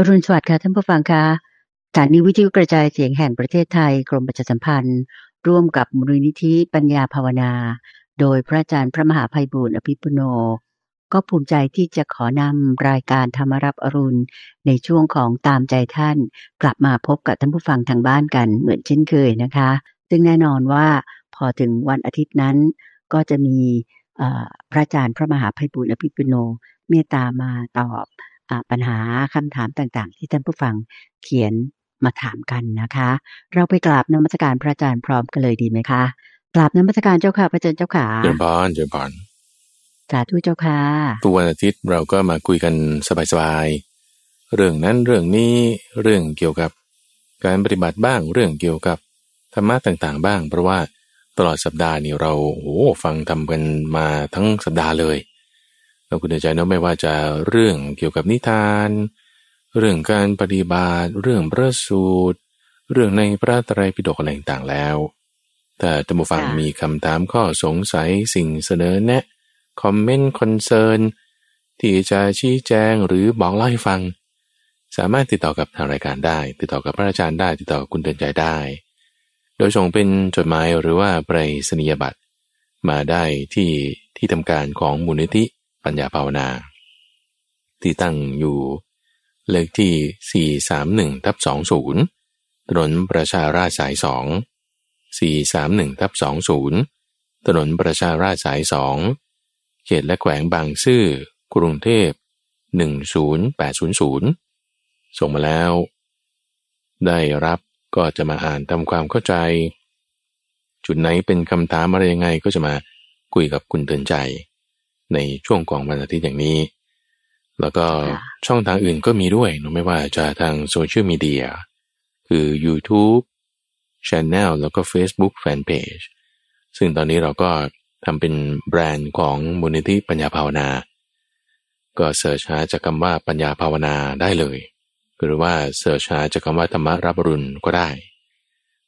อรุณสวัสดิ์ค่ะท่านผู้ฟังคะสถานีวิทยุกระจายเสียงแห่งประเทศไทยกรมประชาสัมพันธ์ ร่วมกับมูลนิธิปัญญาภาวนา โดยพระอาจารย์พระมหาภัยบูร์อภิปุโน ก็ภูมิใจที่จะขอนำรายการธรรมรับอรุณ ในช่วงของตามใจท่าน กลับมาพบกับท่านผู้ฟังทางบ้านกันเหมือนเช่นเคยนะคะ ซึ่งแน่นอนว่าพอถึงวันอาทิตย์นั้น ก็จะมีพระอาจารย์พระมหาภัยบูร์อภิปุโนเมตตามาตอบ ปัญหาคำถามต่างๆ ที่ท่านผู้ฟังเขียนมาถามกันนะคะ เราไปกราบนมัสการพระอาจารย์พร้อมกันเลยดีไหมคะกราบนมัสการเจ้าค่ะพระอาจารย์เจ้าขาเจริญพรเจริญพรสาธุเจ้าค่ะทุกวันอาทิตย์เราก็มาคุยกันสบายๆเรื่องนั้นเรื่องนี้เรื่องเกี่ยวกับการปฏิบัติบ้างเรื่องเกี่ยวกับธรรมะต่างๆ บ้าง เพราะว่าตลอดสัปดาห์นี้เราโอ้ฟังธรรมกันมาทั้งสัปดาห์เลย คุณเตือนใจเนาะไม่ว่าจะเรื่องเกี่ยวกับนิทาน เรื่องการปฏิบัติเรื่องพระสูตร เรื่องในพระไตรปิฎกอะไรต่างๆแล้ว แต่ท่านผู้ฟังมีคำถามข้อสงสัยสิ่งเสนอแนะ comment concern ที่จะชี้แจงหรือบอกเล่าให้ฟัง สามารถติดต่อกับทางรายการได้ ติดต่อกับพระอาจารย์ได้ติดต่อคุณเตือนใจได้ โดยส่งเป็นจดหมายหรือว่าไปรษณียบัตรมาได้ที่ที่ทำการของมูลนิธิ ปัญญาภาวนา ที่ตั้งอยู่เลขที่ 431ทับ20 ถนนประชาราชสาย 2 431ทับ20 ถนนประชาราชสาย 2 เขตและแขวงบางซื่อกรุงเทพ 10800 ส่งมาแล้ว ได้รับก็จะมาอ่านทำความเข้าใจ จุดไหนเป็นคำถามอะไรยังไงก็จะมาคุยกับคุณเตือนใจ ในช่วงของวันอาทิตย์อย่างนี้ แล้วก็ช่องทางอื่นก็มีด้วยนไม่ว่าจะทางโซเชียลมีเดียคือ YouTube Channel แล้วก็ Facebook Fanpage ซึ่งตอนนี้เราก็ทำเป็นแบรนด์ของมูลนิธิปัญญาภาวนา ก็เสิร์ชหาจากคำว่าปัญญาภาวนาได้เลย หรือว่าเสิร์ชหาจากคำว่าธรรมรับรุณก็ได้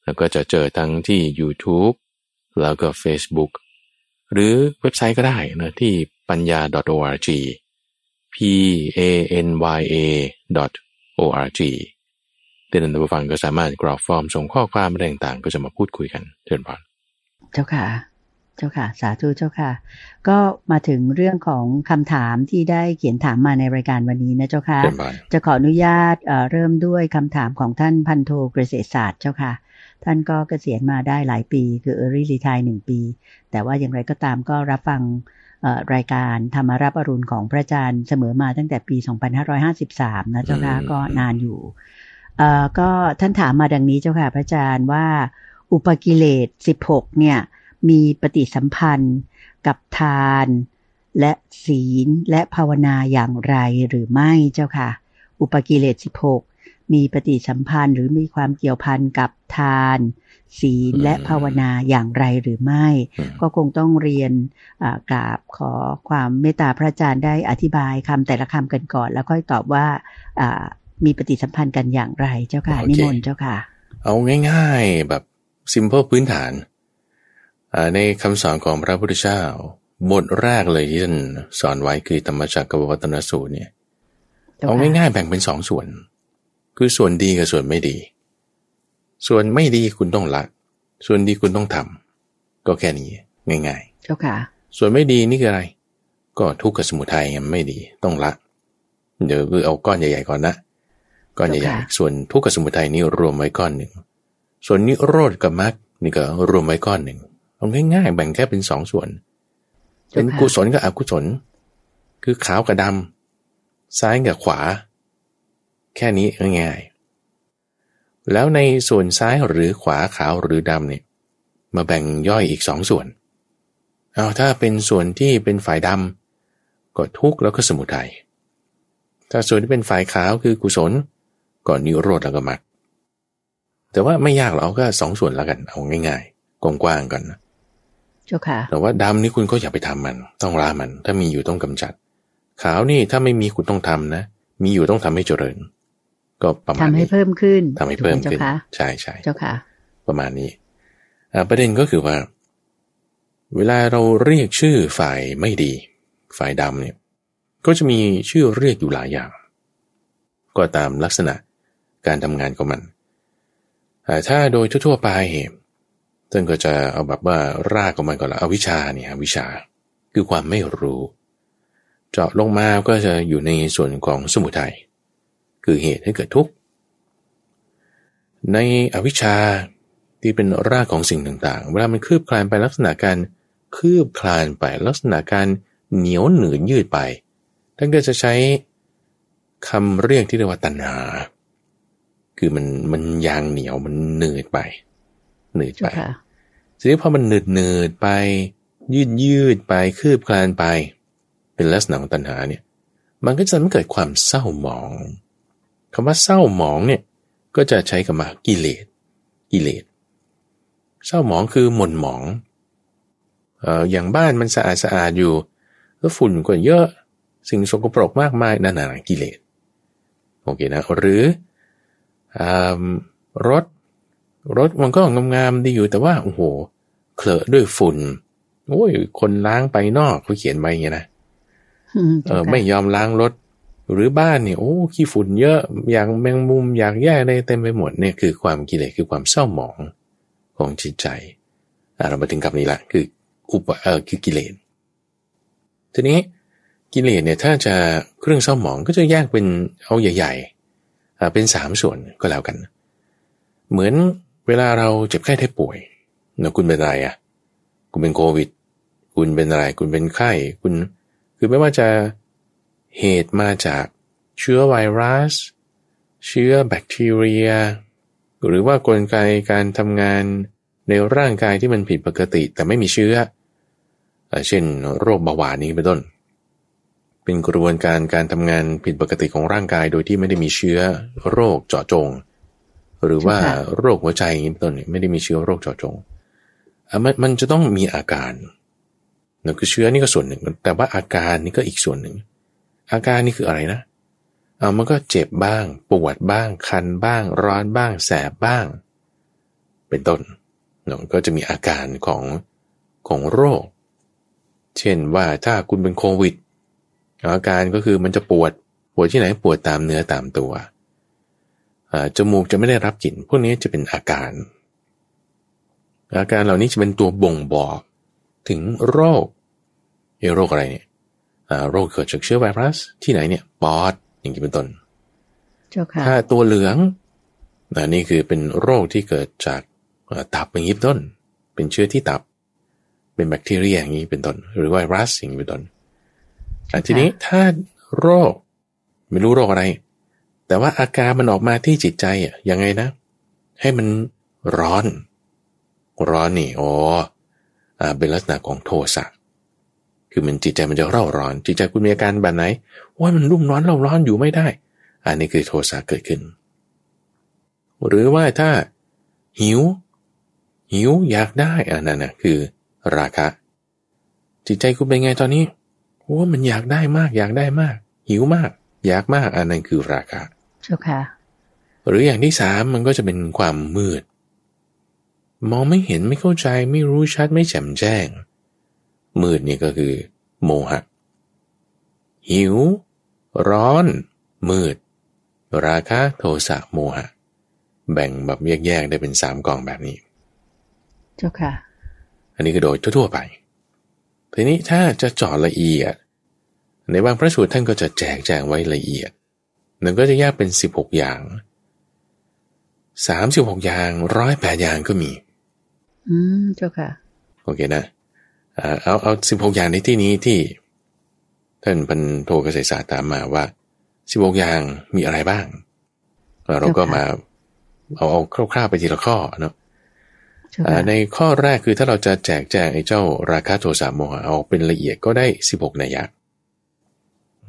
แล้วก็จะเจอทั้งที่ YouTube แล้วก็ Facebook หรือเว็บไซต์ก็ได้นะที่ ปัญญา .org p a n y a .org เดนนันฟังก็สามารถกรอกฟอร์มส่งข้อความอะไรต่างๆ ก็จะมาพูดคุยกันเชิญพนเจ้าค่ะ เจ้าค่ะ สาธุเจ้าค่ะ ก็มาถึงเรื่องของคำถามที่ได้เขียนถามมาในรายการวันนี้นะเจ้าค่ะ จะขออนุญาตเริ่มด้วยคำถามของท่านพันโทเกษตรศาสตร์เจ้าค่ะท่านก็เกษียณมาได้หลายปี คือ Early Retire หนึ่งปี แต่ว่าอย่างไรก็ตามก็รับฟัง รายการธรรมรับอรุณของพระอาจารย์เสมอมาตั้งแต่ปี 2553 นะเจ้าค่ะก็นานอยู่ก็ท่านถามมาดังนี้เจ้าค่ะพระอาจารย์ว่า อุปกิเลส 16 เนี่ย มีปฏิสัมพันธ์กับทานและศีลและภาวนาอย่างไรหรือไม่เจ้าค่ะ อุปกิเลส 16 มีปฏิสัมพันธ์หรือมีความเกี่ยวพันกับทาน ศีลและภาวนาอย่างไรหรือไม่ ก็คงต้องเรียนกราบขอความเมตตาพระอาจารย์ได้อธิบายคำแต่ละคำกันก่อน แล้วค่อยตอบว่ามีปฏิสัมพันธ์กันอย่างไรเจ้าค่ะ นิมนต์เจ้าค่ะ เอาง่ายๆแบบ simple พื้นฐาน ในคำสอนของพระพุทธเจ้าบทแรกเลยที่ท่านสอนไว้คือธรรมจักรกวัตนสูตรเนี่ยเอาง่ายๆแบ่งเป็นสองส่วน คือส่วนดีกับส่วนไม่ดี ส่วนไม่ดีคุณต้องละ ส่วนดีคุณต้องทำก็แค่นี้ง่ายๆเจ้าค่ะ ส่วนไม่ดีนี่คืออะไร ก็ทุกข์กับสมุทัยไม่ดีต้องละ เดี๋ยวคือเอาก้อนใหญ่ๆก่อนนะก้อนใหญ่ๆส่วนทุกข์กับสมุทัยนี่รวมไว้ก้อนหนึ่ง ส่วนนิโรธกับมรรคนี่ก็รวมไว้ก้อนหนึ่งเอาง่ายๆแบ่งแค่เป็นสองส่วน เป็นกุศลกับอกุศล คือขาวกับดำซ้ายกับขวา แค่นี้ง่ายๆแล้วในส่วนซ้ายหรือขวาขาวหรือดำเนี่ยมาแบ่งย่อยอีกสองส่วน เอาถ้าเป็นส่วนที่เป็นฝ่ายดำก็ทุกข์แล้วก็สมุทัย ถ้าส่วนที่เป็นฝ่ายขาวคือกุศลก็นิโรธแล้วก็มรรคแต่ว่าไม่ยากเราก็สองส่วนแล้วกัน เอาง่ายๆ กว้างๆก่อนนะเจ้าค่ะ แต่ว่าดำนี่คุณก็อย่าไปทำมัน ต้องรามัน ถ้ามีอยู่ต้องกำจัด ขาวนี่ถ้าไม่มีคุณต้องทำนะ มีอยู่ต้องทำให้เจริญ ก็ประมาณทำให้เพิ่มขึ้นทำให้เพิ่มขึ้นใช่ใช่เจ้าค่ะ ประมาณนี้ประเด็นก็คือว่า เวลาเราเรียกชื่อฝ่ายไม่ดี ฝ่ายดำเนี่ย ก็จะมีชื่อเรียกอยู่หลายอย่าง ก็ตามลักษณะการทำงานของมันถ้าโดยทั่วๆไปท่านก็จะเอาแบบว่ารากของมันก่อนละอวิชาเนี่ยวิชาคือความไม่รู้ เจาะลงมาก็จะอยู่ในส่วนของสมุทัย คือเหตุให้เกิดทุกข์ ในอวิชชาที่เป็นรากของสิ่งต่างๆ เวลามันคืบคลานไปลักษณะการคืบคลานไปลักษณะการเหนียวหนืดยืดไป ท่านก็จะใช้คำเรียกที่เรียกว่าตัณหา คือมันมันยางเหนียวมันหนืดไป หนืดไปทีนี้พอมันหนืดหนืดไป ยืดยืดไปคืบคลานไป เป็นลักษณะของตัณหาเนี่ย มันก็จะทำให้เกิดความเศร้าหมอง คำว่าเศร้าหมองเนี่ยก็จะใช้กับมากิเลสกิเลสเศร้าหมองคือหม่นหมองเอ่ออย่างบ้านมันสะอาดสะอาดอยู่แล้วฝุ่นก็เยอะสิ่งสกปรกมากมายนั่นน่ะกิเลสโอเคนะหรืออรถรถมันก็งามๆดีอยู่แต่ว่าโอ้โหเคลอะด้วยฝุ่นโอ้ยคนล้างไปนอกเขาเขียนไว้อย่างนี้นะเออไม่ยอมล้างรถ หรือบ้านเนี่ยโอ้ขี้ฝุ่นเยอะอยากแมงมุมอยากแย่ได้เต็มไปหมดเนี่ยคือความกิเลสคือความเศร้าหมองของจิตใจเรามาถึงกับนี้ละคืออุปเออคือกิเลสทีนี้กิเลสเนี่ยถ้าจะเครื่องเศร้าหมองก็จะแยกเป็นเอาใหญ่ๆเป็นสามส่วนก็แล้วกัน เหมือนเวลาเราเจ็บไข้ได้ป่วยนะคุณเป็นอะไรอะคุณเป็นโควิด คุณเป็นอะไร คุณเป็นไข้ คุณ คือไม่ว่าจะ เหตุมาจากเชื้อไวรัส เชื้อแบคทีเรีย หรือว่ากลไกการทำงานในร่างกายที่มันผิดปกติแต่ไม่มีเชื้อ เช่นโรคเบาหวานนี้เป็นต้น เป็นกระบวนการการทำงานผิดปกติของร่างกายโดยที่ไม่ได้มีเชื้อโรคเจาะจง หรือว่าโรคหัวใจอย่างนี้เป็นต้นไม่ได้มีเชื้อโรคเจาะจงมันมันจะต้องมีอาการนั่นคือเชื้อนี่ก็ส่วนหนึ่ง แต่ว่าอาการนี่ก็อีกส่วนหนึ่ง อาการนี่คืออะไรนะเอามันก็เจ็บบ้าง ปวดบ้าง คันบ้าง ร้อนบ้าง แสบบ้าง เป็นต้นเนก็จะมีอาการของของโรค เช่นว่าถ้าคุณเป็นโควิด อาการก็คือมันจะปวด ปวดที่ไหนปวดตามเนื้อตามตัวจมูกจะไม่ได้รับกลิ่น พวกนี้จะเป็นอาการ อาการเหล่านี้จะเป็นตัวบ่งบอกถึงโรคเอโรคอะไรเนี่ย โรคเกิดจากเชื้อไวรัสที่ไหนเนี่ยปอดอย่างนี้เป็นต้นถ้าตัวเหลืองนนี่คือเป็นโรคที่เกิดจากตับอย่างนี้เป็นต้น เป็นเชื้อที่ตับ เป็นแบคทีเรียอย่างนี้เป็นต้น หรือไวรัสอย่างนี้เป็นต้นแต่ทีนี้ถ้าโรคไม่รู้โรคอะไร แต่ว่าอาการมันออกมาที่จิตใจอะยังไงนะ ให้มันร้อน ร้อนนี่อ๋อเป็นลักษณะของโทสะ คือมันจิตใจมันจะเร่าร้อน จิตใจคุณมีอาการแบบไหนว่ามันรุ่มร้อนเร่าร้อนอยู่ไม่ได้ อันนี้คือโทสะเกิดขึ้น หรือว่าถ้า หิว หิวอยากได้อันนั้นนะคือ ราคะ จิตใจคุณเป็นไงตอนนี้ว่ามันอยากได้มาก อยากได้มาก หิวมาก อยากมากอันนั้นคือราคะเจ้าค่ะ หรืออย่างที่สามมันก็จะเป็นความมืด มองไม่เห็นไม่เข้าใจไม่รู้ชัดไม่แจ่มแจ้ง มืดนี่ก็คือ โมหะ หิว ร้อน มืด ราคะโทสะโมหะ แบ่งแบบแยกๆได้เป็นสามกองแบบนี้ เจ้าค่ะ อันนี้ก็โดยทั่วๆไป ทีนี้ถ้าจะเจาะละเอียด ในบางพระสูตรท่านก็จะแจกแจงไว้ละเอียดหนึ่งก็จะแยกเป็นสิบหกอย่างสามสิบหกอย่างร้อยแปดอย่างก็มี อืมเจ้าค่ะ โอเคนะ เอาเอาสิบหกอย่างในที่นี้ที่ท่านพันโทเกษตรศาสตร์ตามมาว่าสิบหกอย่างมีอะไรบ้าง เราก็มาเอาเอาคร่าวๆไปทีละข้อเนาะในข้อแรกคือถ้าเราจะแจกแจงไอ้เจ้าราคาโทสะโมหะเอาเป็นละเอียดก็ได้สิบหกนัยยะ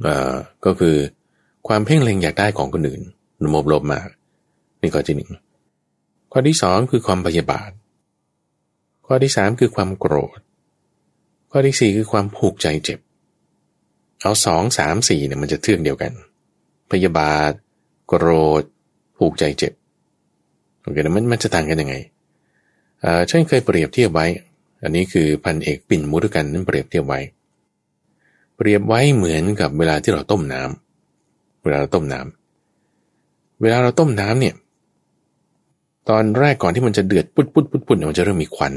อ่าก็คือความเพ่งเล็งอยากได้ของคนอื่นนโมบลบมากนี่ข้อที่หนึ่งข้อที่สองคือความพยาบาท ข้อที่สามคือความโกรธ ข้อที่สี่คือความผูกใจเจ็บ เอาสองสามสี่เนี่ยมันจะเทื่องเดียวกัน พยาบาท โกรธ ผูกใจเจ็บโอเคนะมันมันจะต่างกันยังไงอ่าฉันเคยเปรียบเทียบไว้ อันนี้คือพันเอกปิ่นมุตกันนั้นเปรียบเทียบไว้ เปรียบไว้เหมือนกับเวลาที่เราต้มน้ำเวลาเราต้มน้เวลาเราต้มน้ำเนี่ยตอนแรกก่อนที่มันจะเดือดปุดปุดปุดปุ๊ดมันจะเริ่มมีควัน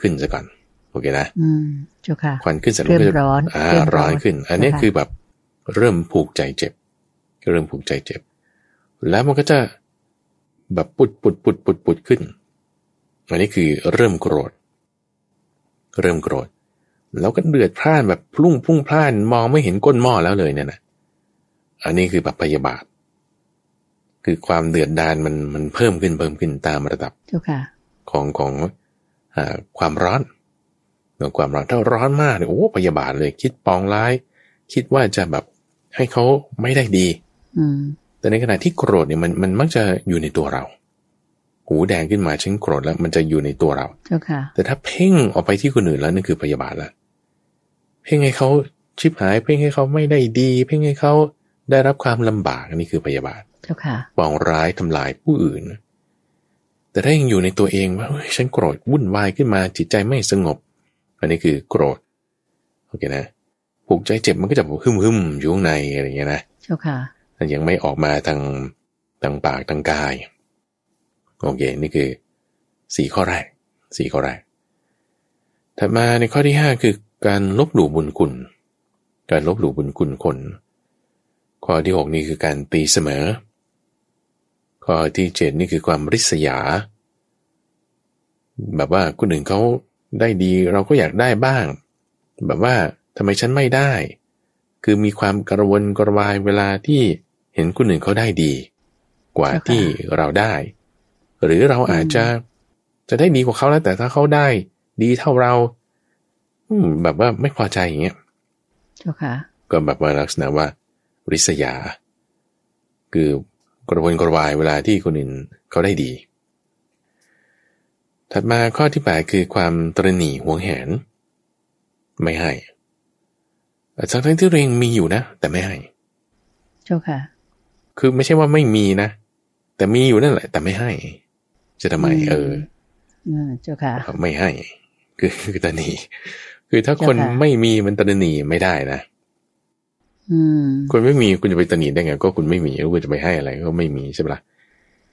ขึ้นซะก่อน โอเคนะอืมเจ้าค่ะควันขึ้นเสร็จแล้วก็จะร้อนอ่าร้อนขึ้น อันนี้คือแบบเริ่มผูกใจเจ็บ เริ่มผูกใจเจ็บ แล้วมันก็จะแบบปุดปุดปุดปุดปุดขึ้น อันนี้คือเริ่มโกรธ เริ่มโกรธ แล้วก็เดือดพล่านแบบพุ่งพุ่งพล่านมองไม่เห็นก้นหม้อแล้วเลยเนี่ยนะอันนี้คือแบบพยาบาท คือความเดือดดานมันมันเพิ่มขึ้นเพิ่มขึ้นตามระดับของของอความร้อน ความร้อนถ้าร้อนมากเนี่ยโอ้พยาบาทเลยคิดปองร้าย คิดว่าจะแบบให้เขาไม่ได้ดีอืแต่ในขณะที่โกรธเนี่ยมันมันมักจะอยู่ในตัวเรา หูแดงขึ้นมาฉันโกรธแล้ว มันจะอยู่ในตัวเราเจ้าค่ะแต่ถ้าเพ่งออกไปที่คนอื่นแล้วนั่นคือพยาบาทละเพ่งให้เขาชิบหาย เพ่งให้เขาไม่ได้ดี เพ่งให้เขาได้รับความลำบากนี่คือพยาบาทเจ้าค่ะปองร้ายทำลายผู้อื่น แต่ถ้ายังอยู่ในตัวเองว่าฉันโกรธวุ่นวายขึ้นมาจิตใจไม่สงบ อันนี้คือโกรธโอเคนะผูกใจเจ็บมันก็จะหึมหึมอยู่ข้างในอะไรอย่างเงี้ยนะเจ้าค่ะยังไม่ออกมาทางทางปากทางกายโอเคนี่คือสี่ข้อแรกสี่ข้อแรกถัดมาในข้อที่ห้าคือการลบหลู่บุญคุณ การลบหลู่บุญคุณคน ข้อที่หกนี่คือการตีเสมอ ข้อที่เจ็ดนี่คือความริษยา แบบว่าคนอื่นเขา ได้ดีเราก็อยากได้บ้าง แบบว่าทำไมฉันไม่ได้ คือมีความกระวนกระวายเวลาที่เห็นคนอื่นเขาได้ดี กว่าที่เราได้ หรือเราอาจจะจะได้ดีกว่าเขาแล้วแต่ถ้าเขาได้ ดีเท่าเราอืแบบว่าไม่พอใจอย่างเงี้ยก็แบบว่าลักษณะว่า ริษยา คือกระวนกระวายเวลาที่คนอื่นเขาได้ดี ถัดมาข้อที่แปดคือความตรณีหวงแหน ไม่ให้ทั้งทั้งที่เรงมีอยู่นะ แต่ไม่ให้เจ้าค่ะ คือไม่ใช่ว่าไม่มีนะ แต่มีอยู่นั่นแหละ แต่ไม่ให้ จะทำไม เออเจ้าค่ะ ไม่ให้ คือคือตนีคือถ้าคนไม่มีมันตนีไม่ได้นะคนไม่มีคุณจะไปตนีได้ไง ก็คุณไม่มีแล้วคุณจะไปให้อะไร ก็ไม่มีใช่ไหมล่ะ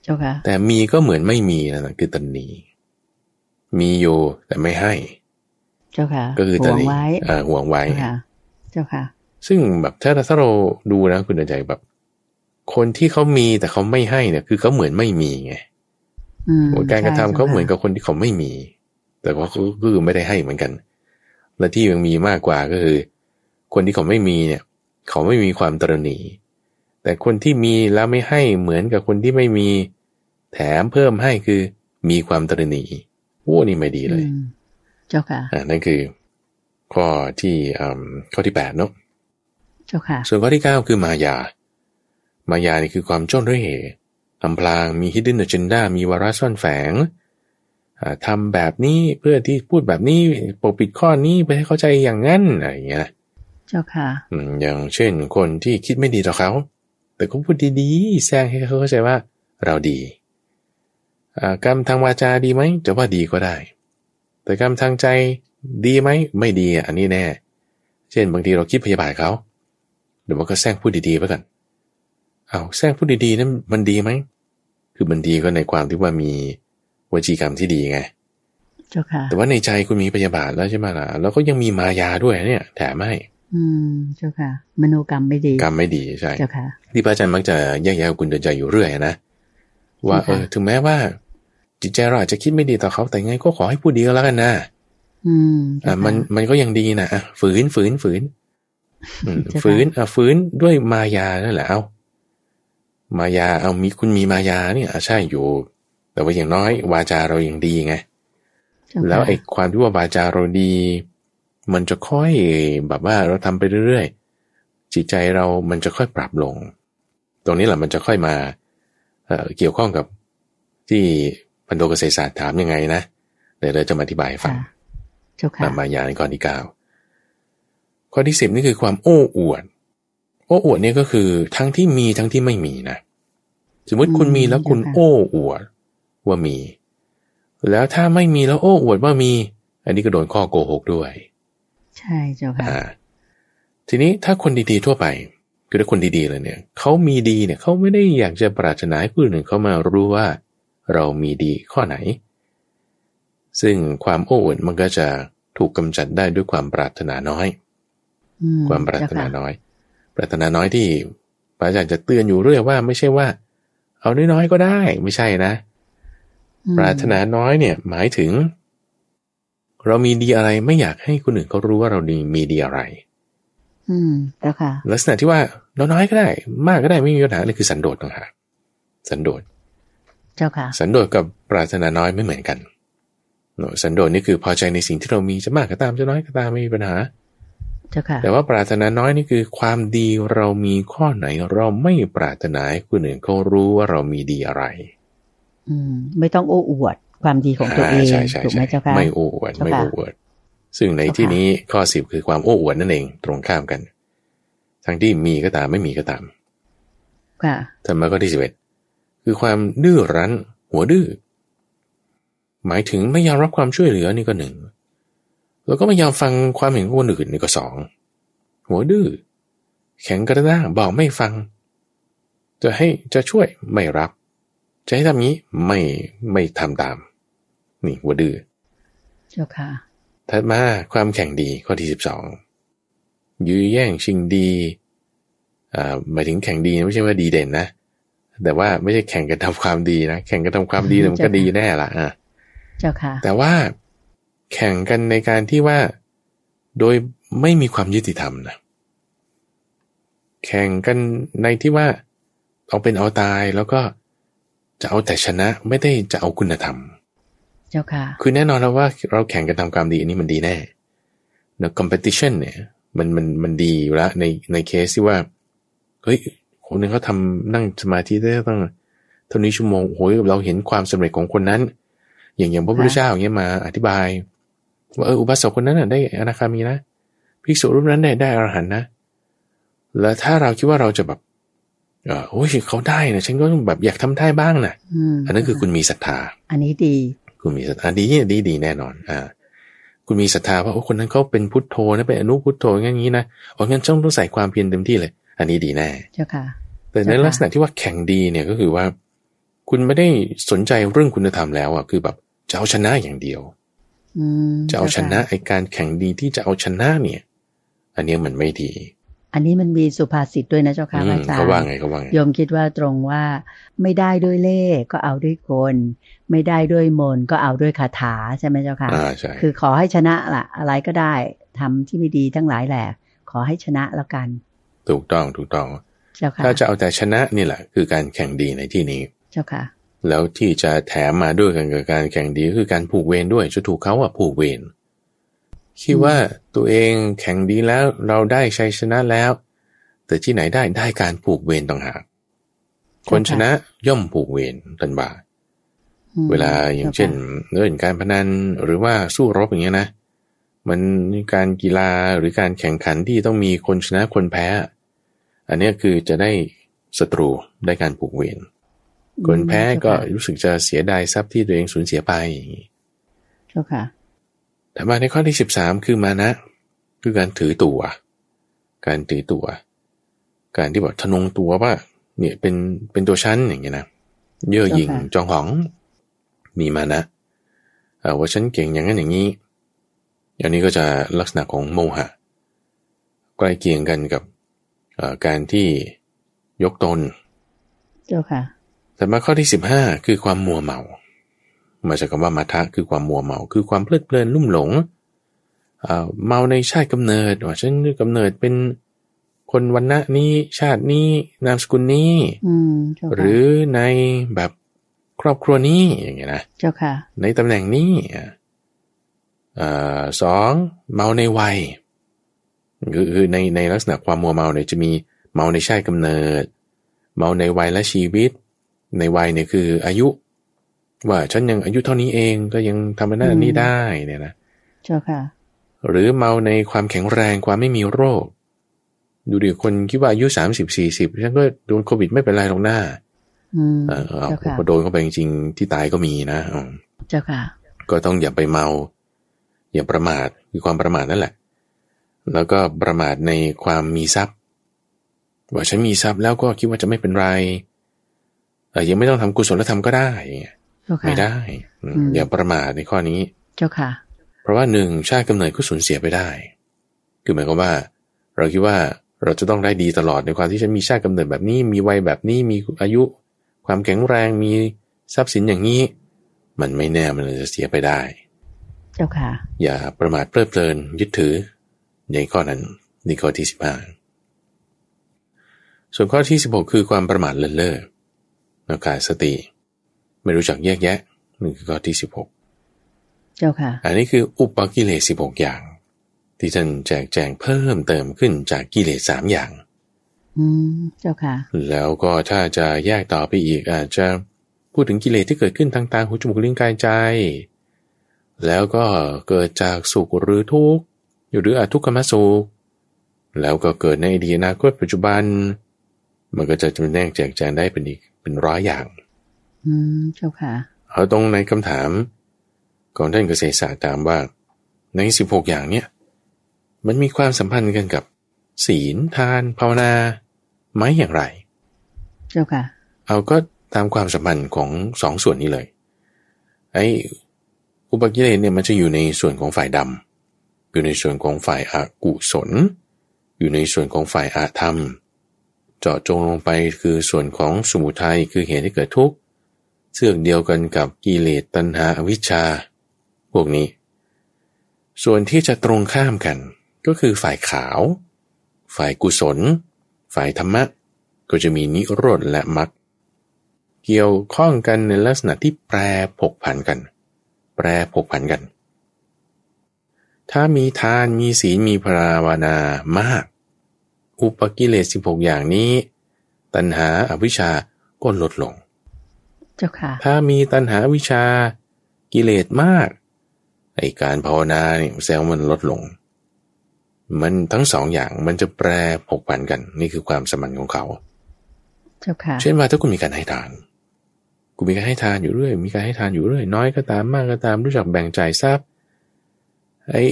เจ้าค่ะ แต่มีก็เหมือนไม่มีนะคือตนี มีอยู่แต่ไม่ให้ เจ้าค่ะ ก็คือตนีอ่าห่วงไว้เจ้าค่ะ ซึ่งแบบถ้าถ้าเราดูนะคุณใจแบบ คนที่เขามีแต่เขาไม่ให้เนี่ย คือเขาเหมือนไม่มีไงการกระทำเขาเหมือนกับคนที่เขาไม่มี แต่ว่าเขาคือไม่ได้ให้เหมือนกัน และที่ยังมีมากกว่าก็คือ คนที่เขาไม่มีเนี่ย เขาไม่มีความตรณีแต่คนที่มีแล้วไม่ให้เหมือนกับคนที่ไม่มี แถมเพิ่มให้คือมีความตรณี โอ้นี่ไม่ดีเลย เจ้าค่ะอ่านั่นคือ ข้อที่อ่าข้อที่แปดเนาะเจ้าค่ะ ส่วนข้อที่เก้าคือมายา มายานี่คือความจ้องด้วยเหตุทำพลางมี hidden agenda มีวาระซ่อนแฝงทำแบบนี้เพื่อที่พูดแบบนี้ปกปิดข้อนี้ไปให้เข้าใจอย่างนั้นอะไรอย่างเงี้ยเจ้าค่ะอย่างเช่นคนที่คิดไม่ดีต่อเขา แต่ก็พูดดีๆแซงให้เขาเข้าใจว่าเราดี กรรมทางวาจาดีไหมจะว่าดีก็ได้ แต่กรรมทางใจดีไหมไม่ดีอันนี้แน่ เช่นบางทีเราคิดพยาบาทเขาเดี๋ยวมันก็แซงพูดดีๆไปกันเอาแทรกพูดดีๆนั้นมันดีไหมคือมันดีก็ในความที่ว่ามีวจีกรรมที่ดีไงเจ้าค่ะแต่ว่าในใจคุณมีพยาบาทแล้วใช่ไหมล่ะแล้วก็ยังมีมายาด้วยเนี่ย แถมให้อืมเจ้าค่ะ มโนกรรมไม่ดี กรรมไม่ดีใช่เจ้าค่ะที่พระอาจารย์มักจะแยกแยะคุณเดินใจอยู่เรื่อยนะว่าเออ ถึงแม้ว่า จิตใจเราอาจจะคิดไม่ดีต่อเขาแต่ไงก็ขอให้พูดดีก็แล้วกันนะอืมอ่ามันมันก็ยังดีนะอะฝืนฝืนฝืนฝืนอะฝืนด้วยมายานั่นแหละเอามายาเอามีคุณมีมายาเนี่ยใช่อยู่ แต่ว่าอย่างน้อยวาจาเรายังดีไงแล้วไอ้ความที่ว่าวาจาเราดี มันจะค่อยแบบว่าเราทำไปเรื่อยๆจิตใจเรามันจะค่อยปรับลง ตรงนี้แหละมันจะค่อยมาเเกี่ยวข้องกับที่ พันโดเกษตรศาสตร์ถามยังไงนะเดี๋ยวเราจะมาอธิบายฟังมายาในข้อที่เก้าข้อที่สิบนี่คือความโอ้อวด โอ้อวดเนี่ยก็คือทั้งที่มีทั้งที่ไม่มีนะสมมติคุณมีแล้วคุณโอ้อวดว่ามี แล้วถ้าไม่มีแล้วโอ้อวดว่ามี อันนี้ก็โดนข้อโกหกด้วย ใช่เจ้าค่ะทีนี้ถ้าคนดีๆทั่วไปคือถ้าคนดีๆเลยเนี่ยเขามีดีเนี่ยเขาไม่ได้อยากจะปรารถนาให้ผู้อื่นเขามารู้ว่า เรามีดีข้อไหน ซึ่งความโอ้อวดมันก็จะถูกกำจัดได้ด้วยความปรารถนาน้อย ความปรารถนาน้อย ปรารถนาน้อยที่พระอาจารย์จะเตือนอยู่เรื่อยว่าไม่ใช่ว่า เอาน้อยๆก็ได้ ไม่ใช่นะ ปรารถนาน้อยเนี่ย หมายถึง เรามีดีอะไรไม่อยากให้คนอื่นเขารู้ว่าเราดีมีดีอะไร อืมเจ้าค่ะ ลักษณะที่ว่าเราน้อยก็ได้ มากก็ได้ไม่มีปัญหาเลยคือสันโดษต่างหากสันโดษ เจ้าค่ะ สันโดษกับปรารถนาน้อยไม่เหมือนกันสันโดษนี่คือพอใจในสิ่งที่เรามีจะมากก็ตามจะน้อยก็ตามไม่มีปัญหา เจ้าค่ะ แต่ว่าปรารถนาน้อยนี่คือ ความดีเรามีข้อไหนเราไม่ปรารถนาให้คนอื่นเขารู้ว่าเรามีดีอะไร อืม ไม่ต้องโอ้อวดความดีของตัวเองถูกไหมเจ้าค่ะไม่โอ้อวดไม่โอ้อวด ซึ่งในที่นี้ข้อสิบคือความโอ้อวดนั่นเองตรงข้ามกัน ทั้งที่มีก็ตามไม่มีก็ตามค่ะธรรมะข้อที่สิบเอ็ด คือความดื้อรั้น หัวดื้อ หมายถึงไม่ยอมรับความช่วยเหลือนี่ก็หนึ่ง แล้วก็ไม่ยอมฟังความเห็นของคนอื่นนี่ก็สอง หัวดื้อ แข็งกระด้างบอกไม่ฟัง จะให้จะช่วยไม่รับ จะให้ทำนี้ไม่ไม่ทำตาม นี่หัวดื้อเจ้าค่ะถัดมาความแข่งดีข้อที่สิบสองยื้อแย่งชิงดีอ่าหมายถึงแข่งดีไม่ใช่ว่าดีเด่นนะ แต่ว่าไม่ใช่แข่งกันทำความดีนะแข่งกันทำความดีมันก็ดีแน่ละอะเจ้าค่ะ แต่ว่าแข่งกันในการที่ว่าโดยไม่มีความยุติธรรมนะแข่งกันในที่ว่าเอาเป็นเอาตายแล้วก็จะเอาแต่ชนะไม่ได้จะเอาคุณธรรม เจ้าค่ะ คือแน่นอนแล้วว่าเราแข่งกันทำความดีอันนี้มันดีแน่เนอะ competition เนี่ย มันมันมันดีอยู่แล้วในในเคสที่ว่าเฮ้ย คนนึงเขาทำนั่งสมาธิได้ต้องเท่านี้ชั่วโมงโอ้ยเราเห็นความสำเร็จของคนนั้น อย่างอย่างพระพุทธเจ้าอย่างเงี้ยมาอธิบาย ว่าเอออุบาสกคนนั้นน่ะได้อนาคามีนะภิกษุรูปนั้นได้ได้อรหันนะ แล้วถ้าเราคิดว่าเราจะแบบเออโอ้ยเขาได้นะฉันก็แบบอยากทำได้บ้างนะอันนั้นคือคุณมีศรัทธา อันนี้ดี คุณมีศรัทธาดีดีดีแน่นอน อ่า คุณมีศรัทธาว่าโอ้คนนั้นเขาเป็นพุทโธนะเป็นอนุพุทโธอย่างนี้นะอ๋องั้นต้องต้องใส่ความเพียรเต็มที่เลย อันนี้ดีแน่ เจ้าค่ะ แต่ในลักษณะที่ว่าแข่งดีเนี่ยก็คือว่า คุณไม่ได้สนใจเรื่องคุณธรรมแล้วอะคือแบบจะเอาชนะอย่างเดียวจะเอาชนะไอการแข่งดีที่จะเอาชนะเนี่ย อันนี้มันไม่ดี อันนี้มันมีสุภาษิตด้วยนะเจ้าค่ะอาจารย์เขาว่าไงเขาว่าไงยมคิดว่าตรงว่าไม่ได้ด้วยเล่ก็เอาด้วยคน ไม่ได้ด้วยมนก็เอาด้วยคาถาใช่ไหมเจ้าค่ะอ่าใช่คือขอให้ชนะละอะไรก็ได้ทำที่ไม่ดีทั้งหลายแหละขอให้ชนะแล้วกัน ถูกต้องถูกต้องเจ้าค่ะ ถ้าจะเอาแต่ชนะนี่แหละ คือการแข่งดีในที่นี้ เจ้าค่ะ แล้วที่จะแถมมาด้วยกันกับการแข่งดีคือการผูกเวรด้วยจะถูกเขาอะผูกเวรคิดว่าตัวเองแข่งดีแล้วเราได้ชัยชนะแล้ว แต่ที่ไหนได้ได้การผูกเวรต่างหากคนชนะย่อมผูกเวรตันบาเวลาอย่างเช่นเรื่องการพนันหรือว่าสู้รบอย่างเงี้ยนะ มันการกีฬาหรือการแข่งขันที่ต้องมีคนชนะคนแพ้ อันนี้คือจะได้ศัตรูได้การผูกเวรคนแพ้ก็รู้สึกจะเสียดายทรัพย์ที่ตัวเองสูญเสียไปอย่างนี้เจ้าค่ะแต่มาในข้อที่สิบสามคือมานะ คือการถือตัว การถือตัว การที่บอกทนงตัวว่า เนี่ยเป็นเป็นตัวชั้นอย่างเงี้ยนะเย่อหยิ่งจองหอง มีมานะว่าฉันเก่งอย่างนั้นอย่างนี้อย่างนี้ก็จะลักษณะของโมหะใกล้เคียงกันกับ การที่ยกตน เจ้าค่ะ แต่มาข้อที่สิบห้าคือความมัวเมา มาจากคำว่ามาทะคือความมัวเมา คือความเพลิดเพลินลุ่มหลงเมาในชาติกำเนิดว่าฉันกำเนิดเป็นคนวันณะนี้ชาตินี้นามสกุลนี้หรือในแบบครอบครัวนี้อย่างเงี้ยนะเจ้าค่ะ ในตำแหน่งนี้สองเมาในวัย คือในในลักษณะความมัวเมาเนี่ยจะมีเมาในชาติกำเนิด เมาในวัยและชีวิต ในวัยเนี่ยคืออายุ ว่าฉันยังอายุเท่านี้เองก็ยังทำหน้านี้ได้เนี่ยนะเจ้าค่ะ หรือเมาในความแข็งแรงความไม่มีโรค ดูดิคนคิดว่าอายุสามสิบสี่สิบฉันก็โดนโควิดไม่เป็นไรหรอกหน้าเออพอโดนเข้าไปจริงๆที่ตายก็มีนะเจ้าค่ะ ก็ต้องอย่าไปเมา อย่าประมาทคือความประมาทนั่นแหละ แล้วก็ประมาทในความมีทรัพย์ ว่าฉันมีทรัพย์แล้วก็คิดว่าจะไม่เป็นไรเออยังไม่ต้องทำกุศลธรรมก็ได้ไม่ได้อย่าประมาทในข้อนี้ เจ้าค่ะ เพราะว่าหนึ่งชาติกำเนิดก็สูญเสียไปได้ คือหมายความว่า เราคิดว่าเราจะต้องได้ดีตลอดในความที่ฉันมีชาติกำเนิดแบบนี้มีวัยแบบนี้มีอายุ ความแข็งแรงมีทรัพย์สินอย่างนี้ มันไม่แน่มันจะเสียไปได้ เจ้าค่ะ อย่าประมาทเพลิดเพลินยึดถือ ในข้อนั้นในข้อที่สิบห้าส่วนข้อที่สิบหกคือความประมาทเลินเล่อนักการสติ ไม่รู้จักแยกแยะนี่คือข้อที่สิบหกเจ้าค่ะ อันนี้คืออุปกิเลสสิบหกอย่าง ที่ท่านแจกแจงเพิ่มเติมขึ้นจากกิเลสสามอย่าง อืมเจ้าค่ะ แล้วก็ถ้าจะแยกต่อไปอีกอาจจะพูดถึงกิเลสที่เกิดขึ้นทางตาหูจมูกลิ้นกายใจ แล้วก็เกิดจากสุขหรือทุกข์ หรืออทุกขมสุขแล้วก็เกิดในอดีตอนาคตปัจจุบัน มันก็จะจำแนกแจกแจงได้เป็นอีกเป็นร้อยอย่าง อืมเจ้าค่ะ เอาตรงในคำถามของท่านเกษตรศาสตร์ตามว่าในสิบหกอย่างเนี้ยมันมีความสัมพันธ์กันกับ ศีลทาน ภาวนาไหมอย่างไร เจ้าค่ะ เอาก็ตามความสัมพันธ์ของสองส่วนนี้เลย ไอ้อุปกิเลสเนี่ยมันจะอยู่ในส่วนของฝ่ายดำ อยู่ในส่วนของฝ่ายอากุศล อยู่ในส่วนของฝ่ายอาธรรม เจาะจงลงไปคือส่วนของสมุทัยคือเหตุที่เกิดทุกข์เสื่องเดียวกันกับกิเลสตัณหาอวิชชา พวกนี้ ส่วนที่จะตรงข้ามกันก็คือฝ่ายขาว ฝ่ายกุศล ฝ่ายธรรมะ ก็จะมีนิโรธและมรรคเกี่ยวข้องกันในลักษณะที่แปรผกผันกัน แปรผกผันกัน ถ้ามีทานมีศีลมีภราวานามาก อุปกิเลสสิบหกอย่างนี้ ตัณหาอวิชชาก็ลดลง เจ้าค่ะ ถ้ามีตัณหาวิชากิเลสมากไอการภาวนาเนี่ยแซวมันลดลง มันทั้งสองอย่างมันจะแปรผกผันกัน นี่คือความสมันของเขา เจ้าค่ะ เช่นว่าถ้าคุณมีการให้ทานกูมีการให้ทานอยู่เรื่อย มีการให้ทานอยู่เรื่อย น้อยก็ตามมากก็ตามรู้จักแบ่งจ่ายทรัพย์ ไอ้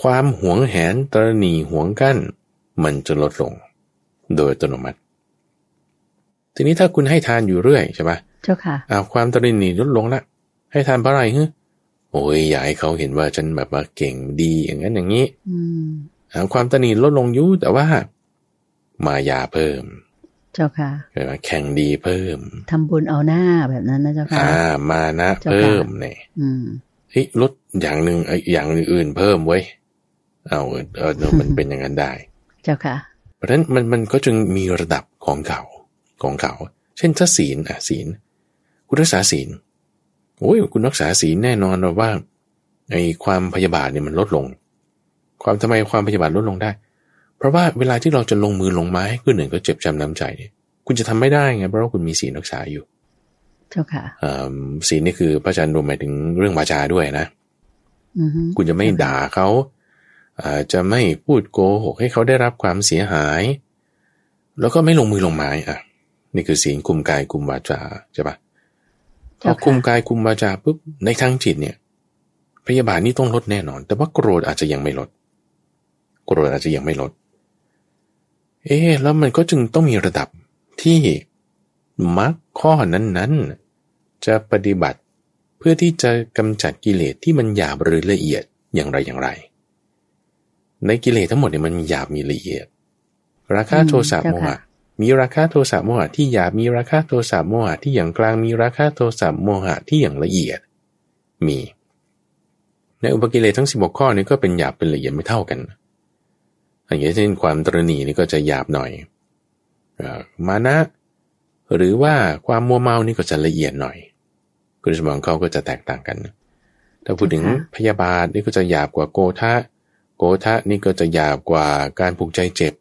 ความหวงแหนตรณีหวงกั้น มันจะลดลง โดยอัตโนมัติ ทีนี้ถ้าคุณให้ทานอยู่เรื่อยใช่ปะเจ้าค่ะอ้าวความตรณีลดลงละให้ทานเพราะอะไรฮึโอ้ยอยากให้เขาเห็นว่าฉันแบบว่าเก่งดีอย่างนั้นอย่างนี้อืมอ้าวความตรณีลดลงยุ่แต่ว่ามายาเพิ่มจ้าค่ะเกิดมาแข่งดีเพิ่มทำบุญเอาหน้าแบบนั้นนะเจ้าค่ะอ่ามานะเพิ่มเนี่ย เฮ้ยลดอย่างหนึ่งไอ้อย่างอื่นเพิ่มไว้เอาเออมันเป็นอย่างนั้นได้ เจ้าค่ะ เพราะฉะนั้นมันมันก็จึงมีระดับของเขาของเขา เช่นถ้าศีลอะศีลคุณรักษาศีลโอ้ยคุณรักษาศีลแน่นอนว่าไอ้ความพยาบาทเนี่ยมันลดลง ความทำไมความพยาบาทลดลงได้ เพราะว่าเวลาที่เราจะลงมือลงไม้ให้คนหนึ่งก็เจ็บจำน้ำใจเนี่ยคุณจะทำไม่ได้ไงเพราะว่าคุณมีศีลรักษาอยู่ เจ้าค่ะศีลนี่คือพระอาจารย์รวมหมายถึงเรื่องวาจาด้วยนะคุณจะไม่ด่าเขาจะไม่พูดโกหกให้เขาได้รับความเสียหาย แล้วก็ไม่ลงมือลงไม้อะ นี่คือศีลคุมกายคุมวาจาใช่ปะพอคุมกายคุมวาจาปุ๊บในทางจิตเนี่ย พยาบาทนี่ต้องลดแน่นอน แต่ว่าโกรธอาจจะยังไม่ลด โกรธอาจจะยังไม่ลด เอ๊แล้วมันก็จึงต้องมีระดับที่ มรรคข้อนั้นๆ จะปฏิบัติเพื่อที่จะกำจัดกิเลสที่มันหยาบหรือละเอียดอย่างไรอย่างไร ในกิเลสทั้งหมดเนี่ยมันมีหยาบมีละเอียด ราคาโทสะโมหะมีราคาโทสะโมหะที่หยาบมีราคาโทสะโมหะที่อย่างกลางมีราคาโทสะโมหะที่อย่างละเอียด มี ในอุปกิเลสทั้งสิบกข้อนี้ก็เป็นหยาบเป็นละเอียดไม่เท่ากันอย่างเช่นความตรณีนี่ก็จะหยาบหน่อยมานะ หรือว่าความมัวเมานี่ก็จะละเอียดหน่อยคุณสมองเขาก็จะแตกต่างกัน ถ้าพูดถึงพยาบาทนี่ก็จะหยาบกว่าโกทะ โกทะนี่ก็จะหยาบกว่าการผูกใจเจ็บ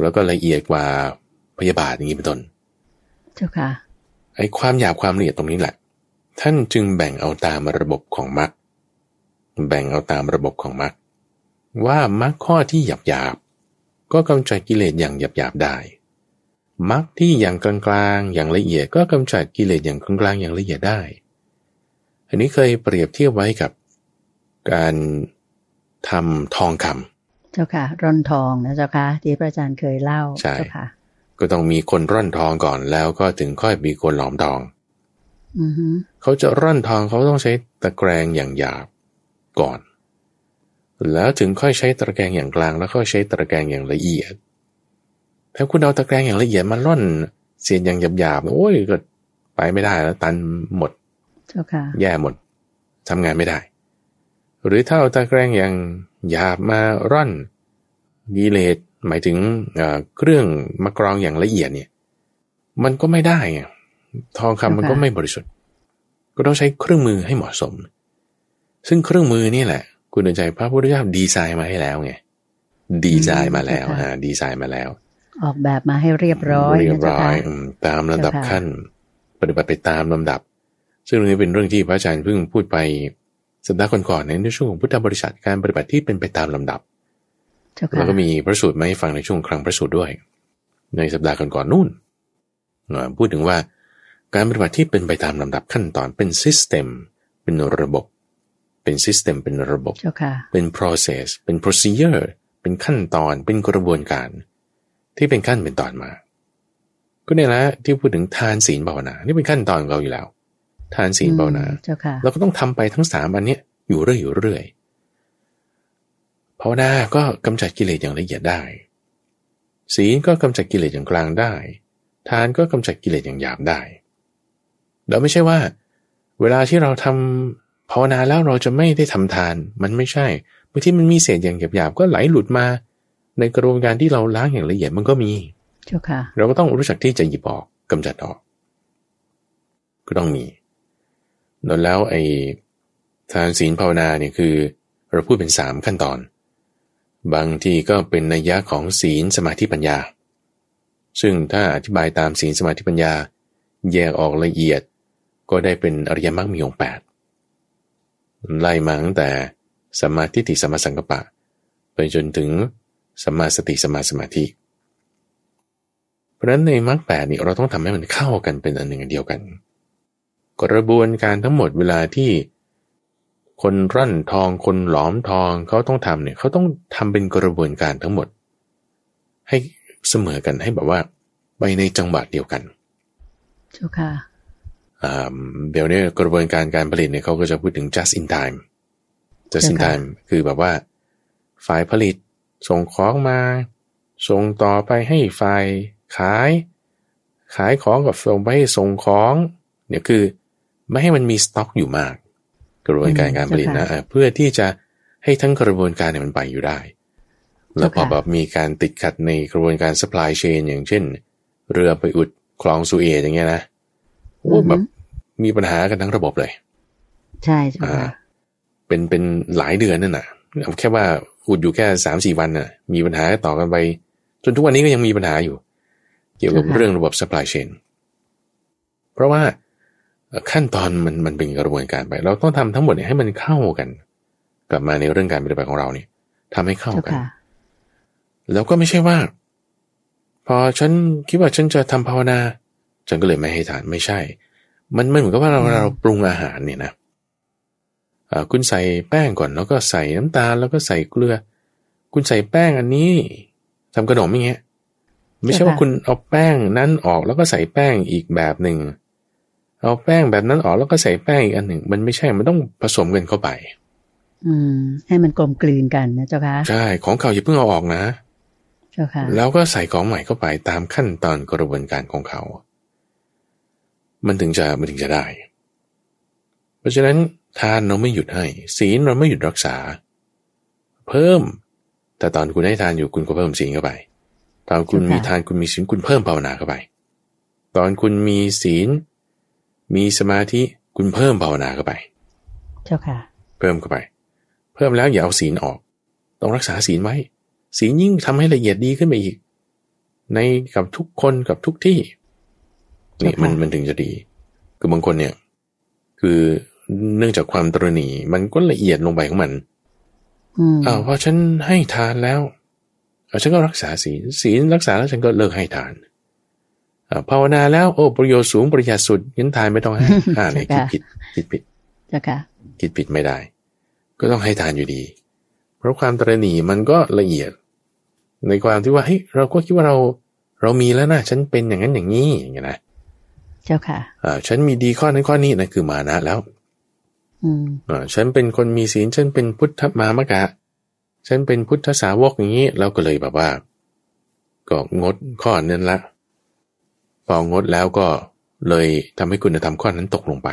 แล้วก็ละเอียดกว่าพยาบาทอย่างนี้เป็นต้นเจ้าค่ะไอ้ความหยาบความละเอียดตรงนี้แหละ ท่านจึงแบ่งเอาตามระบบของมรรคแบ่งเอาตามระบบของมรรคว่ามรรคข้อที่หยาบหยาบก็กำจัดกิเลสอย่างหยาบหยาบได้ มรรคที่อย่างกลางๆ อย่างละเอียดก็กำจัดกิเลสอย่างกลางๆ อย่างละเอียดได้ อันนี้เคยเปรียบเทียบไว้กับการทำทองคำเจ้าค่ะ ร่อนทองนะเจ้าค่ะที่พระอาจารย์เคยเล่าใช่ค่ะ ก็ต้องมีคนร่อนทองก่อนแล้วก็ถึงค่อยมีคนหลอมทองเขาจะร่อนทองเขาต้องใช้ตะแกรงอย่างหยาบก่อน แล้วถึงค่อยใช้ตะแกรงอย่างกลางแล้วค่อยใช้ตะแกรงอย่างละเอียด ถ้าคุณเอาตะแกรงอย่างละเอียดมาร่อนเสียนอย่างหยาบๆโอ้ยก็ไปไม่ได้แล้วตันหมดแย่หมดทำงานไม่ได้ หรือถ้าเอาตะแกรงอย่างหยาบมาร่อนกิเลสหมายถึงเครื่องมากรองอย่างละเอียดเนี่ย มันก็ไม่ได้ไงทองคำมันก็ไม่บริสุทธิ์ ก็ต้องใช้เครื่องมือให้เหมาะสม ซึ่งเครื่องมือนี่แหละ คุณใจพระพุทธเจ้าดีไซน์มาให้แล้วไงดีไซน์มาแล้วฮะดีไซน์มาแล้ว ออกแบบมาให้เรียบร้อยเรียบร้อยตามระดับขั้น ปฏิบัติไปตามลำดับ ซึ่งเรื่องนี้เป็นเรื่องที่พระอาจารย์เพิ่งพูดไปสัปดาห์ก่อนๆในช่วงของพุทธบริษัทการปฏิบัติที่เป็นไปตามลำดับแล้วก็มีพระสูตรมาให้ฟังในช่วงคลังพระสูตรด้วย ในสัปดาห์ก่อนๆนู่นพูดถึงว่าการปฏิบัติที่เป็นไปตามลำดับขั้นตอนเป็น system เป็นระบบ เป็น system เป็นระบบเป็น process เป็น procedure เป็นขั้นตอนเป็นกระบวนการ ที่เป็นขั้นเป็นตอนมา ก็เนี่ยแหละที่พูดถึงทานศีลภาวนา นี่เป็นขั้นตอนของเราอยู่แล้ว ทานศีลภาวนาเราก็ต้องทำไปทั้งสามอันนี้อยู่เรื่อยอยู่เรื่อยภาวนาก็กำจัดกิเลสอย่างละเอียดได้ ศีลก็กำจัดกิเลสอย่างกลางได้ ทานก็กำจัดกิเลสอย่างหยาบได้เราไม่ใช่ว่า เวลาที่เราทำภาวนาแล้วเราจะไม่ได้ทำทาน มันไม่ใช่บางทีมันมีเศษอย่างหยาบๆก็ไหลหลุดมา ในกระบวนการที่เราล้างอย่างละเอียดมันก็มีเจ้าค่ะ เราก็ต้องรู้จักที่จะหยิบออกกำจัดออก ก็ต้องมีแล้วไอ้ทานศีลภาวนาเนี่ยคือ เราพูดเป็นสามขั้นตอน บางทีก็เป็นนัยยะของศีลสมาธิปัญญา ซึ่งถ้าอธิบายตามศีลสมาธิปัญญา แยกออกละเอียด ก็ได้เป็นอริยมรรคมีองค์แปดไล่มาตั้งแต่สมาธิติสมาสังกปะ ไปจนถึง สมาสติสมาสมาธิ เพราะฉะนั้นในมรรคแปดนี่เราต้องทำให้มันเข้ากันเป็นอันหนึ่งอันเดียวกัน กระบวนการทั้งหมดเวลาที่คนร่อนทองคนหลอมทองเขาต้องทำเนี่ยเขาต้องทำเป็นกระบวนการทั้งหมด ให้เสมอกันให้แบบว่าไปในจังหวะเดียวกันเจ้าค่ะเดี๋ยวนี้กระบวนการการผลิตเนี่ยเขาก็จะพูดถึง just in time just in time คือแบบว่าฝ่ายผลิต ส่งของมา ส่งต่อไปให้ฝ่ายขาย ขายของกับส่งไปให้ส่งของเนี่ยคือไม่ให้มันมีสต็อกอยู่มาก กระบวนการการผลิตนะเพื่อที่จะให้ทั้งกระบวนการเนี่ยมันไปอยู่ได้ แล้วพอแบบมีการติดขัดในกระบวนการ supply chain อย่างเช่น เรือไปอุดคลองสุเอตอย่างเงี้ยนะโอ้แบบมีปัญหากันทั้งระบบเลย ใช่ใช่เป็นเป็นหลายเดือนนั่นน่ะแค่ว่า อุดอยู่แค่สามสี่วันน่ะ มีปัญหาต่อกันไป จนทุกวันนี้ก็ยังมีปัญหาอยู่ เกี่ยวกับเรื่องระบบ supply chain เพราะว่าขั้นตอนมันมันเป็นกระบวนการไป เราต้องทำทั้งหมดเนี่ยให้มันเข้ากัน กลับมาในเรื่องการปฏิบัติของเราเนี่ยทำให้เข้ากัน แล้วก็ไม่ใช่ว่า พอฉันคิดว่าฉันจะทำภาวนา ฉันก็เลยไม่ให้ทานไม่ใช่ มันไม่เหมือนกับว่าเราเราปรุงอาหารเนี่ยนะ คุณใส่แป้งก่อนแล้วก็ใส่น้ำตาลแล้วก็ใส่เกลือ คุณใส่แป้งอันนี้ทำขนมอย่างเงี้ยไม่ใช่ว่าคุณเอาแป้งนั้นออกแล้วก็ใส่แป้งอีกแบบหนึ่งเอาแป้งแบบนั้นออกแล้วก็ใส่แป้งอีกอันหนึ่ง มันไม่ใช่มันต้องผสมกันเข้าไป อืม ให้มันกลมกลืนกันนะเจ้าค่ะใช่ของเก่าอย่าเพิ่งเอาออกนะเจ้าค่ะแล้วก็ใส่ของใหม่เข้าไปตามขั้นตอนกระบวนการของเขา มันถึงจะมันถึงจะได้ เพราะฉะนั้น ทานเราไม่หยุดให้ ศีลเราไม่หยุดรักษา เพิ่ม แต่ตอนคุณให้ทานอยู่คุณก็เพิ่มศีลเข้าไป ตอนคุณมีทานคุณมีศีลคุณเพิ่มภาวนาเข้าไป ตอนคุณมีศีล มีสมาธิคุณเพิ่มภาวนาเข้าไป เจ้าค่ะ เพิ่มเข้าไป เพิ่มแล้วอย่าเอาศีลออก ต้องรักษาศีลไว้ ศีลยิ่งทำให้ละเอียดดีขึ้นไปอีก ในกับทุกคนกับทุกที่นี่มันมันถึงจะดี คือบางคนเนี่ย คือ เนื่องจากความตรณีมันก็ละเอียดลงไปของมันอ้าวพอฉันให้ทานแล้วฉันก็รักษาศีลศีลรักษาแล้วฉันก็เลิกให้ทานภาวนาแล้วโอ้ประโยชน์สูงประหยัดสุดยันทานไม่ต้องให้อ่าเนี่ยคิดผิดคิดผิดจ้ะค่ะคิดผิดไม่ได้ ก็ต้องให้ทานอยู่ดี เพราะความตระหนี่มันก็ละเอียด ในความที่ว่าเฮ้ยเราก็คิดว่าเราเรามีแล้วนะฉันเป็นอย่างนั้นอย่างนี้อย่างเงี้ยนะ เจ้าค่ะอ่าฉันมีดีข้อนั้นข้อนี้นั่นคือมานะแล้วอืมอ่า ฉันเป็นคนมีศีล ฉันเป็นพุทธมามะกะ ฉันเป็นพุทธสาวกอย่างนี้เราก็เลยแบบว่า ก็งดข้อนั้นละ พองดแล้วก็เลยทำให้คุณธรรมข้อนั้นตกลงไป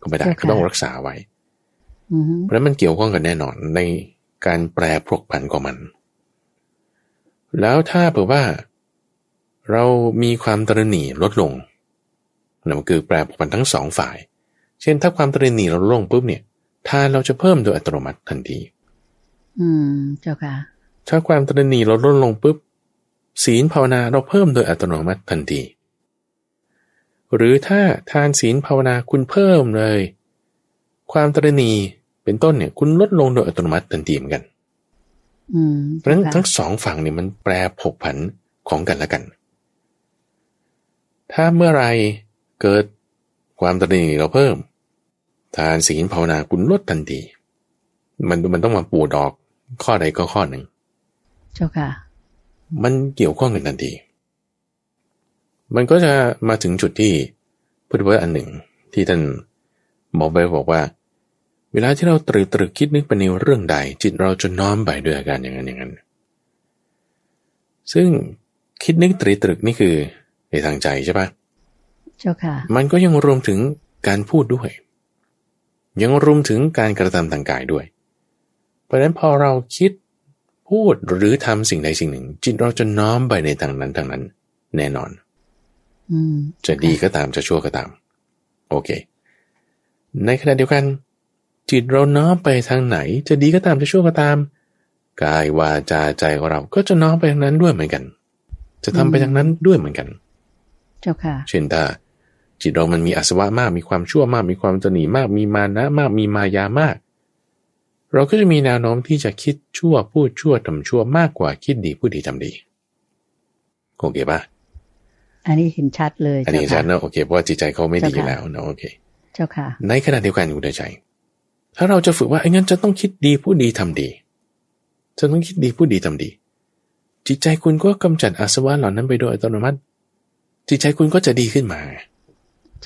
ก็ไม่ได้ก็ต้องรักษาไว้เพราะนั้นมันเกี่ยวข้องกันแน่นอนในการแปรพกผันของมัน แล้วถ้าเผื่อว่า เรามีความตรณีลดลงนั่นคือแปรผกผันทั้งสองฝ่าย เช่นถ้าความตรณีเราลงปุ๊บเนี่ย ทานเราจะเพิ่มโดยอัตโนมัติทันที อืม เจ้าค่ะ ถ้าความตรณีเราลดลงปุ๊บศีลภาวนาเราเพิ่มโดยอัตโนมัติทันที หรือถ้าทานศีลภาวนาคุณเพิ่มเลย ความตรณีเป็นต้นเนี่ย คุณลดลงโดยอัตโนมัติทันทีเหมือนกันเพราะฉะนั้นทั้งสองฝั่งเนี่ยมันแปรผกผันของกันและกัน ถ้าเมื่อไรเกิด ความตระหนี่เราเพิ่ม ทานศีลภาวนาคุณลดทันที มันมันต้องมาปูดอกข้อใดก็ข้อหนึ่ง เจ้าค่ะ มันเกี่ยวข้องกันทันที มันก็จะมาถึงจุดที่พุทธวจนะอันหนึ่งที่ท่านบอกไปบอกว่า เวลาที่เราตรึกตรึกคิดนึกไปในเรื่องใด จิตเราจะน้อมไปด้วยอาการอย่างนั้นอย่างนั้น ซึ่งคิดนึกตรึกตรึกนี่คือในทางใจใช่ปะ เจ้าค่ะ มันก็ยังรวมถึงการพูดด้วย ยังรวมถึงการกระทำทางกายด้วย เพราะฉะนั้นพอเราคิดพูดหรือทำสิ่งใดสิ่งหนึ่ง จิตเราจะน้อมไปในทางนั้นทางนั้น แน่นอนอืมจะดีก็ตามจะชั่วก็ตาม โอเค ในขณะเดียวกัน จิตเราน้อมไปทางไหน จะดีก็ตามจะชั่วก็ตาม กายวาจาใจของเราก็จะน้อมไปทางนั้นด้วยเหมือนกัน จะทำไปทางนั้นด้วยเหมือนกัน เจ้าค่ะ เช่นถ้า จิตเรามันมีอาสวะมาก มีความชั่วมาก มีความตนีมาก มีมานะมาก มีมายามาก เราก็จะมีแนวโน้มที่จะคิดชั่วพูดชั่วทำชั่วมากกว่าคิดดีพูดดีทำดี โอเคปะอันนี้เห็นชัดเลยอันนี้ชัดเนอะโอเคเพราะว่าจิตใจเขาไม่ดีแล้วเนอะโอเค เจ้าค่ะ ในขณะเดียวกันคุณใจ ถ้าเราจะฝึกว่าไอ้งั้นจะต้องคิดดีพูดดีทำดีจะต้องคิดดีพูดดีทำดี จิตใจคุณก็กำจัดอาสวะเหล่านั้นไปโดยอัตโนมัติ จิตใจคุณก็จะดีขึ้นมา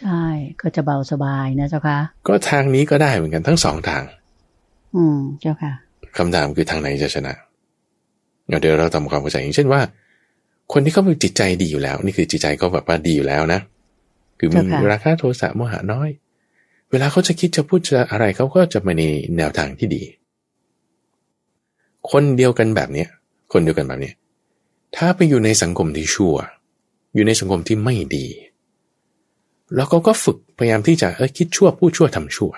ใช่ ก็จะเบาสบายนะเจ้าค่ะ ก็ทางนี้ก็ได้เหมือนกันทั้งสองทาง อืมเจ้าค่ะคำถามคือทางไหนจะชนะเดี๋ยวเราทำความเข้าใจอย่างเช่นว่า คนที่เขามีจิตใจดีอยู่แล้ว นี่คือจิตใจเขาแบบว่าดีอยู่แล้วนะ คือมีราคะโทสะโมหะน้อย เวลาเขาจะคิดจะพูดจะอะไรเขาก็จะมาในแนวทางที่ดี คนเดียวกันแบบเนี้ยคนเดียวกันแบบเนี้ยถ้าไปอยู่ในสังคมที่ชั่ว อยู่ในสังคมที่ไม่ดี แล้วเขาก็ฝึกพยายามที่จะเออคิดชั่วพูดชั่วทำชั่ว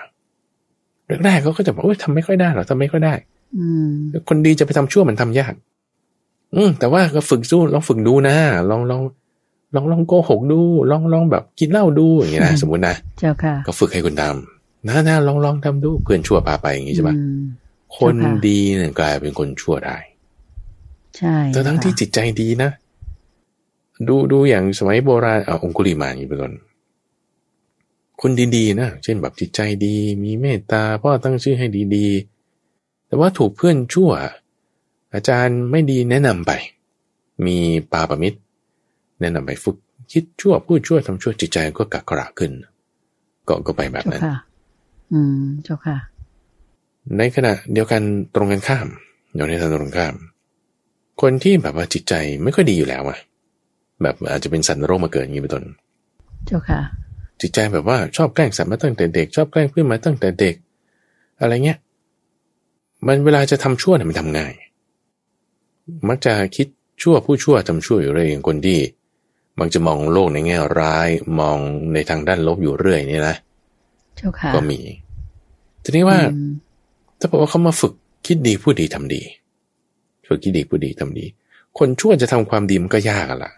แรกๆเขาก็จะบอกว่าทำไม่ค่อยได้หรอทำไม่ค่อยได้ อืมคนดีจะไปทำชั่วมันทำยาก อืมแต่ว่าก็ฝึกสู้ลองฝึกดูนะลองลองลองลองโกหกดู ลองลองแบบกินเหล้าดูอย่างเงี้ยนะสมมตินะเจ้าค่ะ ก็ฝึกให้คุณทำนะนะลองลองทำดูเพื่อนชั่วพาไปอย่างงี้ใช่ปะคนดีเนี่ยกลายเป็นคนชั่วได้ ใช่แต่ทั้งที่จิตใจดีนะ ดูดูอย่างสมัยโบราณเอาองคุลิมาอย่างนี้เป็นต้น คนดีๆนะ เช่นแบบจิตใจดี มีเมตตาพ่อตั้งชื่อให้ดีๆ แต่ว่าถูกเพื่อนชั่ว อาจารย์ไม่ดีแนะนำไป มีปาปมิตร แนะนำไปฝึกคิดชั่วพูดชั่วทำชั่วจิตใจก็กักกระขึ้น ก็ก็ไปแบบนั้นอืมเจ้าค่ะ ในขณะเดียวกันตรงกันข้ามอยู่ในทางตรงข้าม คนที่แบบว่าจิตใจไม่ค่อยดีอยู่แล้วอะแบบอาจจะเป็นสันโรคมาเกิดอย่างนี้เป็นต้นเจ้าค่ะ จิตใจแบบว่าชอบแกล้งสัตว์มาตั้งแต่เด็ก ชอบแกล้งเพื่อนมาตั้งแต่เด็ก อะไรเงี้ยมันเวลาจะทำชั่วเนี่ยมันทำง่าย มักจะคิดชั่วผู้ชั่วทำชั่วอยู่เรื่อยอย่างคนที่มักจะมองโลกในแง่ร้ายมองในทางด้านลบอยู่เรื่อยนี่นะก็มี ทีนี้ว่าถ้าบอกว่าเขามาฝึกคิดดีพูดดีทำดี ฝึกคิดดีพูดดีทำดี คนชั่วจะทำความดีมันก็ยากอะล่ะ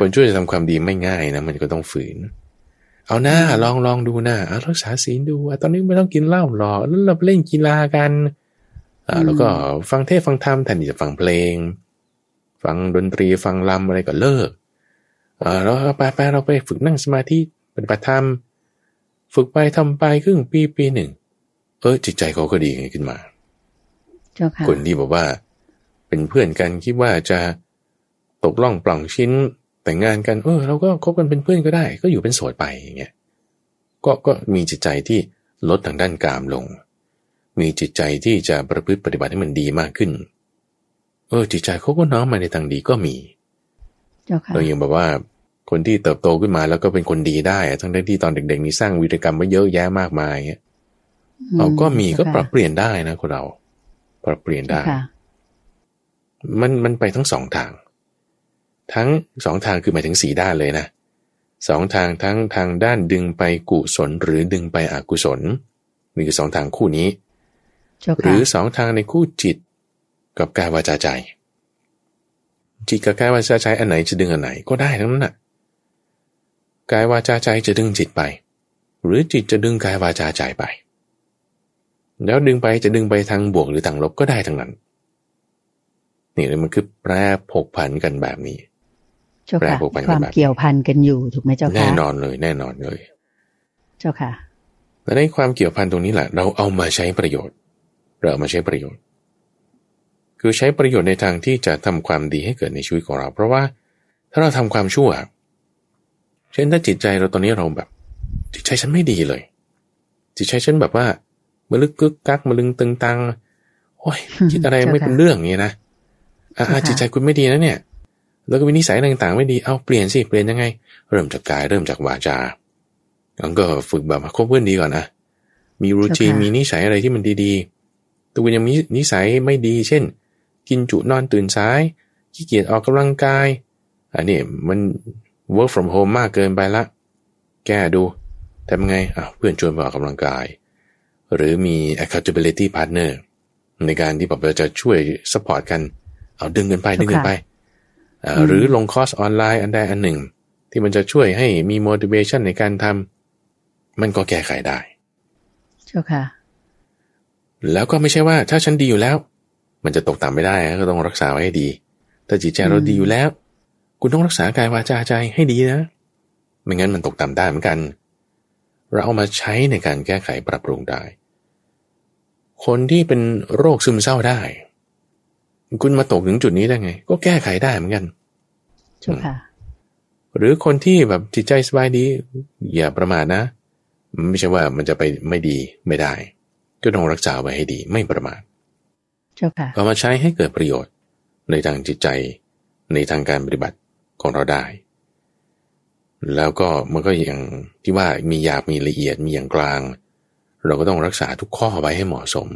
คนช่วยจะทำความดีไม่ง่ายนะมันก็ต้องฝืน เอาหน้าลองลองดูหน้าเอารักษาศีลดูตอนนี้ไม่ต้องกินเหล้าหรอกแล้วเราเล่นกีฬากันอ่าแล้วก็ฟังเทศฟังธรรมแทนที่จะฟังเพลง ฟังดนตรีฟังลำอะไรก็เลิกอ่าแล้วไปไปเราไปฝึกนั่งสมาธิปฏิบัติธรรมฝึกไปทำไปครึ่งปีปีหนึ่ง เออจิตใจเขาก็ดีขึ้นมาคนที่บอกว่า เป็นเพื่อนกันคิดว่าจะ ตกล่องปล่องชิ้น แต่งงานกันเออเราก็คบกันเป็นเพื่อนก็ได้ ก็อยู่เป็นโสดไปอย่างเงี้ยก็ก็มีจิตใจที่ลดทางด้านกามลง มีจิตใจที่จะประพฤติปฏิบัติให้มันดีมากขึ้น เออ จิตใจเขาก็น้อมมาในทางดีก็มีเราอย่างแบบว่าคนที่เติบโตขึ้นมาแล้วก็เป็นคนดีได้ ทั้งที่ตอนเด็กๆนี้สร้างวีรกรรมไว้เยอะแยะมากมายเราก็มีก็ปรับเปลี่ยนได้นะคนเรา ปรับเปลี่ยนได้ มันมันไปทั้งสองทาง ทั้งสองทางคือหมายถึงสีด้านเลยนะสองทางทั้งทางด้านดึงไปกุศลหรือดึงไปอกุศลนี่คือสองทางคู่นี้ หรือสองทางในคู่จิต กับกายวาจาใจ จิตกับกายวาจาใจอันไหนจะดึงอันไหนก็ได้ทั้งนั้นน่ะกายวาจาใจจะดึงจิตไป หรือจิตจะดึงกายวาจาใจไป แล้วดึงไปจะดึงไปทางบวกหรือทางลบก็ได้ทั้งนั้น นี่เลยมันคือแปรผกผันกันแบบนี้ แปรผกผันกันแบบเกี่ยวพันกันอยู่ถูกไหมเจ้าค่ะแน่นอนเลย แน่นอนเลย เจ้าค่ะและในความเกี่ยวพันตรงนี้แหละ เราเอามาใช้ประโยชน์เราเอามาใช้ประโยชน์ คือใช้ประโยชน์ในทางที่จะทำความดีให้เกิดในชีวิตของเรา เพราะว่าถ้าเราทำความชั่วช่นถ้าจิตใจเราตอนนี้เราแบบ จิตใจฉันไม่ดีเลย จิตใจฉันแบบว่ามาลึกกึกกักมาลึงตึงตังโอ้ยคิดอะไรไม่เป็นเรื่องอย่างนี้นะอ่าจิตใจคุณไม่ดีนะเนี่ย แล้วก็มีนิสัยต่างๆ ไม่ดีเอาเปลี่ยนสิเปลี่ยนยังไง เริ่มจากกายเริ่มจากวาจาแล้วก็ฝึกแบบคบเพื่อนดีก่อนนะมีรูทีมีนิสัยอะไรที่มันดีๆตัวยังมีนิสัยไม่ดี เช่น กินจุนอนตื่นสายขี้เกียจออกกำลังกายอันนี้มัน work from home มากเกินไปละ แก้ดูทำไงอะเพื่อนชวนไปออกกำลังกาย หรือมี accountability partner ในการที่แบบเราจะช่วย support กัน เอาดึงกันไปดึงกันไป หรือลงคอร์สออนไลน์อันใดอันหนึ่ง ที่มันจะช่วยให้มี motivation ในการทำมันก็แก้ไขได้เจ้าค่ะ แล้วก็ไม่ใช่ว่าถ้าฉันดีอยู่แล้ว มันจะตกต่ำไม่ได้ก็ต้องรักษาไว้ให้ดี ถ้าจิตใจเราดีอยู่แล้ว คุณต้องรักษากายวาจาใจให้ดีนะ ไม่งั้นมันตกต่ำได้เหมือนกัน เราเอามาใช้ในการแก้ไขปรับปรุงได้ คนที่เป็นโรคซึมเศร้าได้ คุณมาตกถึงจุดนี้ได้ไง ก็แก้ไขได้เหมือนกันจุค่ะ หรือคนที่แบบจิตใจสบายดี อย่าประมาทนะ ไม่ใช่ว่ามันจะไปไม่ดีไม่ได้ ก็ต้องรักษาไว้ให้ดีไม่ประมาทเจ้าค่ะเอามาใช้ให้เกิดประโยชน์ ในทางจิตใจ ในทางการปฏิบัติของเราได้ แล้วก็มันก็อย่างที่ว่ามีหยาบมีละเอียดมีอย่างกลาง เราก็ต้องรักษาทุกข้อไว้ให้เหมาะสม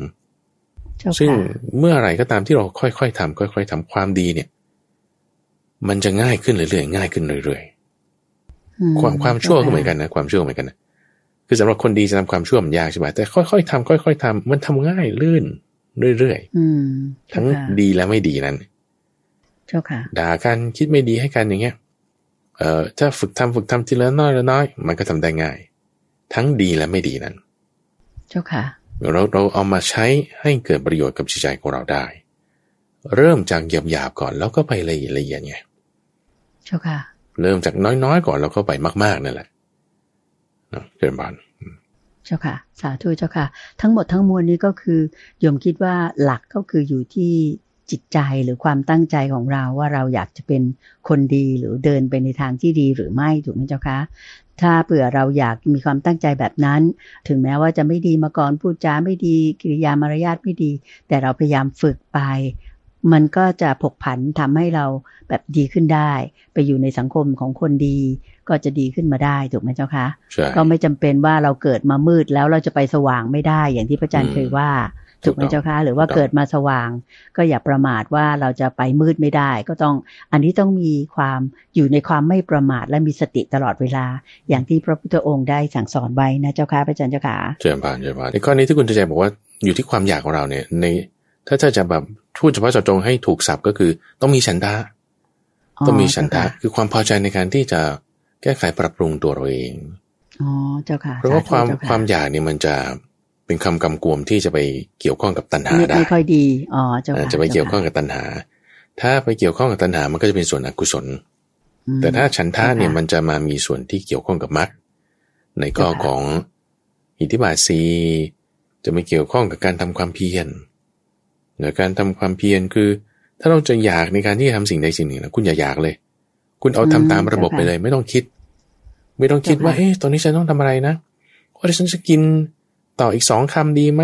ซึ่งเมื่อไรก็ตามที่เราค่อยๆทำค่อย ๆทำความดีเนี่ย มันจะง่ายขึ้นเรื่อยๆง่ายขึ้นเรื่อยๆความความชั่วก็เหมือนกันนะความชั่วเหมือนกันนะคือสำหรับคนดีจะทำความชั่วมันยากใช่ไหมแต่ค่อยๆทำค่อย ๆทำมันทำง่ายลื่นเรื่อยๆทั้งดีและไม่ดีนั้นเจ้าค่ะด่ากันคิดไม่ดีให้กันอย่างเงี้ยเอ่อถ้าฝึกทำฝึกทำทีละน้อยละน้อย มันก็ทำได้ง่าย ทั้งดีและไม่ดีนั้น เจ้าค่ะ เราเราเอามาใช้ให้เกิดประโยชน์กับจิตใจของเราได้ เริ่มจากหยาบหยาบก่อนแล้วก็ไปละเอียดละเอียดไงเจ้าค่ะ เริ่มจากน้อยๆก่อนแล้วก็ไปมาก ๆนั่นแหละเจริญบานเจ้าค่ะ สาธุเจ้าค่ะ ทั้งหมดทั้งมวลนี้ก็คือโยมคิดว่าหลักก็คืออยู่ที่ จิตใจหรือความตั้งใจของเราว่าเราอยากจะเป็นคนดีหรือเดินไปในทางที่ดีหรือไม่ถูกไหมเจ้าคะถ้าเผื่อเราอยากมีความตั้งใจแบบนั้น ถึงแม้ว่าจะไม่ดีมาก่อนพูดจาไม่ดีกิริยามารยาทไม่ดี แต่เราพยายามฝึกไป มันก็จะผกผันทำให้เราแบบดีขึ้นได้ ไปอยู่ในสังคมของคนดี ก็จะดีขึ้นมาได้ถูกไหมเจ้าคะก็ไม่จำเป็นว่าเราเกิดมามืดแล้วเราจะไปสว่างไม่ได้อย่างที่พระอาจารย์เคยว่า ถูกไหมเจ้าคะหรือว่าเกิดมาสว่าง ก็อย่าประมาทว่าเราจะไปมืดไม่ได้ ก็ต้องอันนี้ต้องมีความอยู่ในความไม่ประมาทและมีสติตลอดเวลา อย่างที่พระพุทธองค์ได้สั่งสอนไว้นะเจ้าค่ะพระอาจารย์เจ้าค่ะเจิญพานเจิญพานในข้อนี้ที่คุณจะใจบอกว่าอยู่ที่ความอยากของเราเนี่ย ในถ้าถ้าจะแบบพูดเฉพาะเจาะจงให้ถูกสับก็คือต้องมีฉันทะต้องมีฉันทะคือความพอใจในการที่จะแก้ไขปรับปรุงตัวเราเองอ๋อเจ้าค่ะเพราะว่าความความอยากเนี่ยมันจะ เป็นคำกำกวมที่จะไปเกี่ยวข้องกับตัณหาได้ไม่ค่อยดีอ๋อจะจะไปเกี่ยวข้องกับตัณหา ถ้าไปเกี่ยวข้องกับตัณหามันก็จะเป็นส่วนอกุศล แต่ถ้าฉันทะเนี่ยมันจะมามีส่วนที่เกี่ยวข้องกับมรรคในข้อของอิทธิบาทสีจะไม่เกี่ยวข้องกับการทำความเพียรในการทำความเพียรคือ ถ้าเราจะอยากในการที่จะทำสิ่งใดสิ่งหนึ่งนะคุณอย่าอยากเลย คุณเอาทำตามระบบไปเลย ไม่ต้องคิด ไม่ต้องคิดว่าเอ๊ะตอนนี้ฉันต้องทำอะไรนะว่าฉันจะกิน ต่ออีกสองคำดีไหม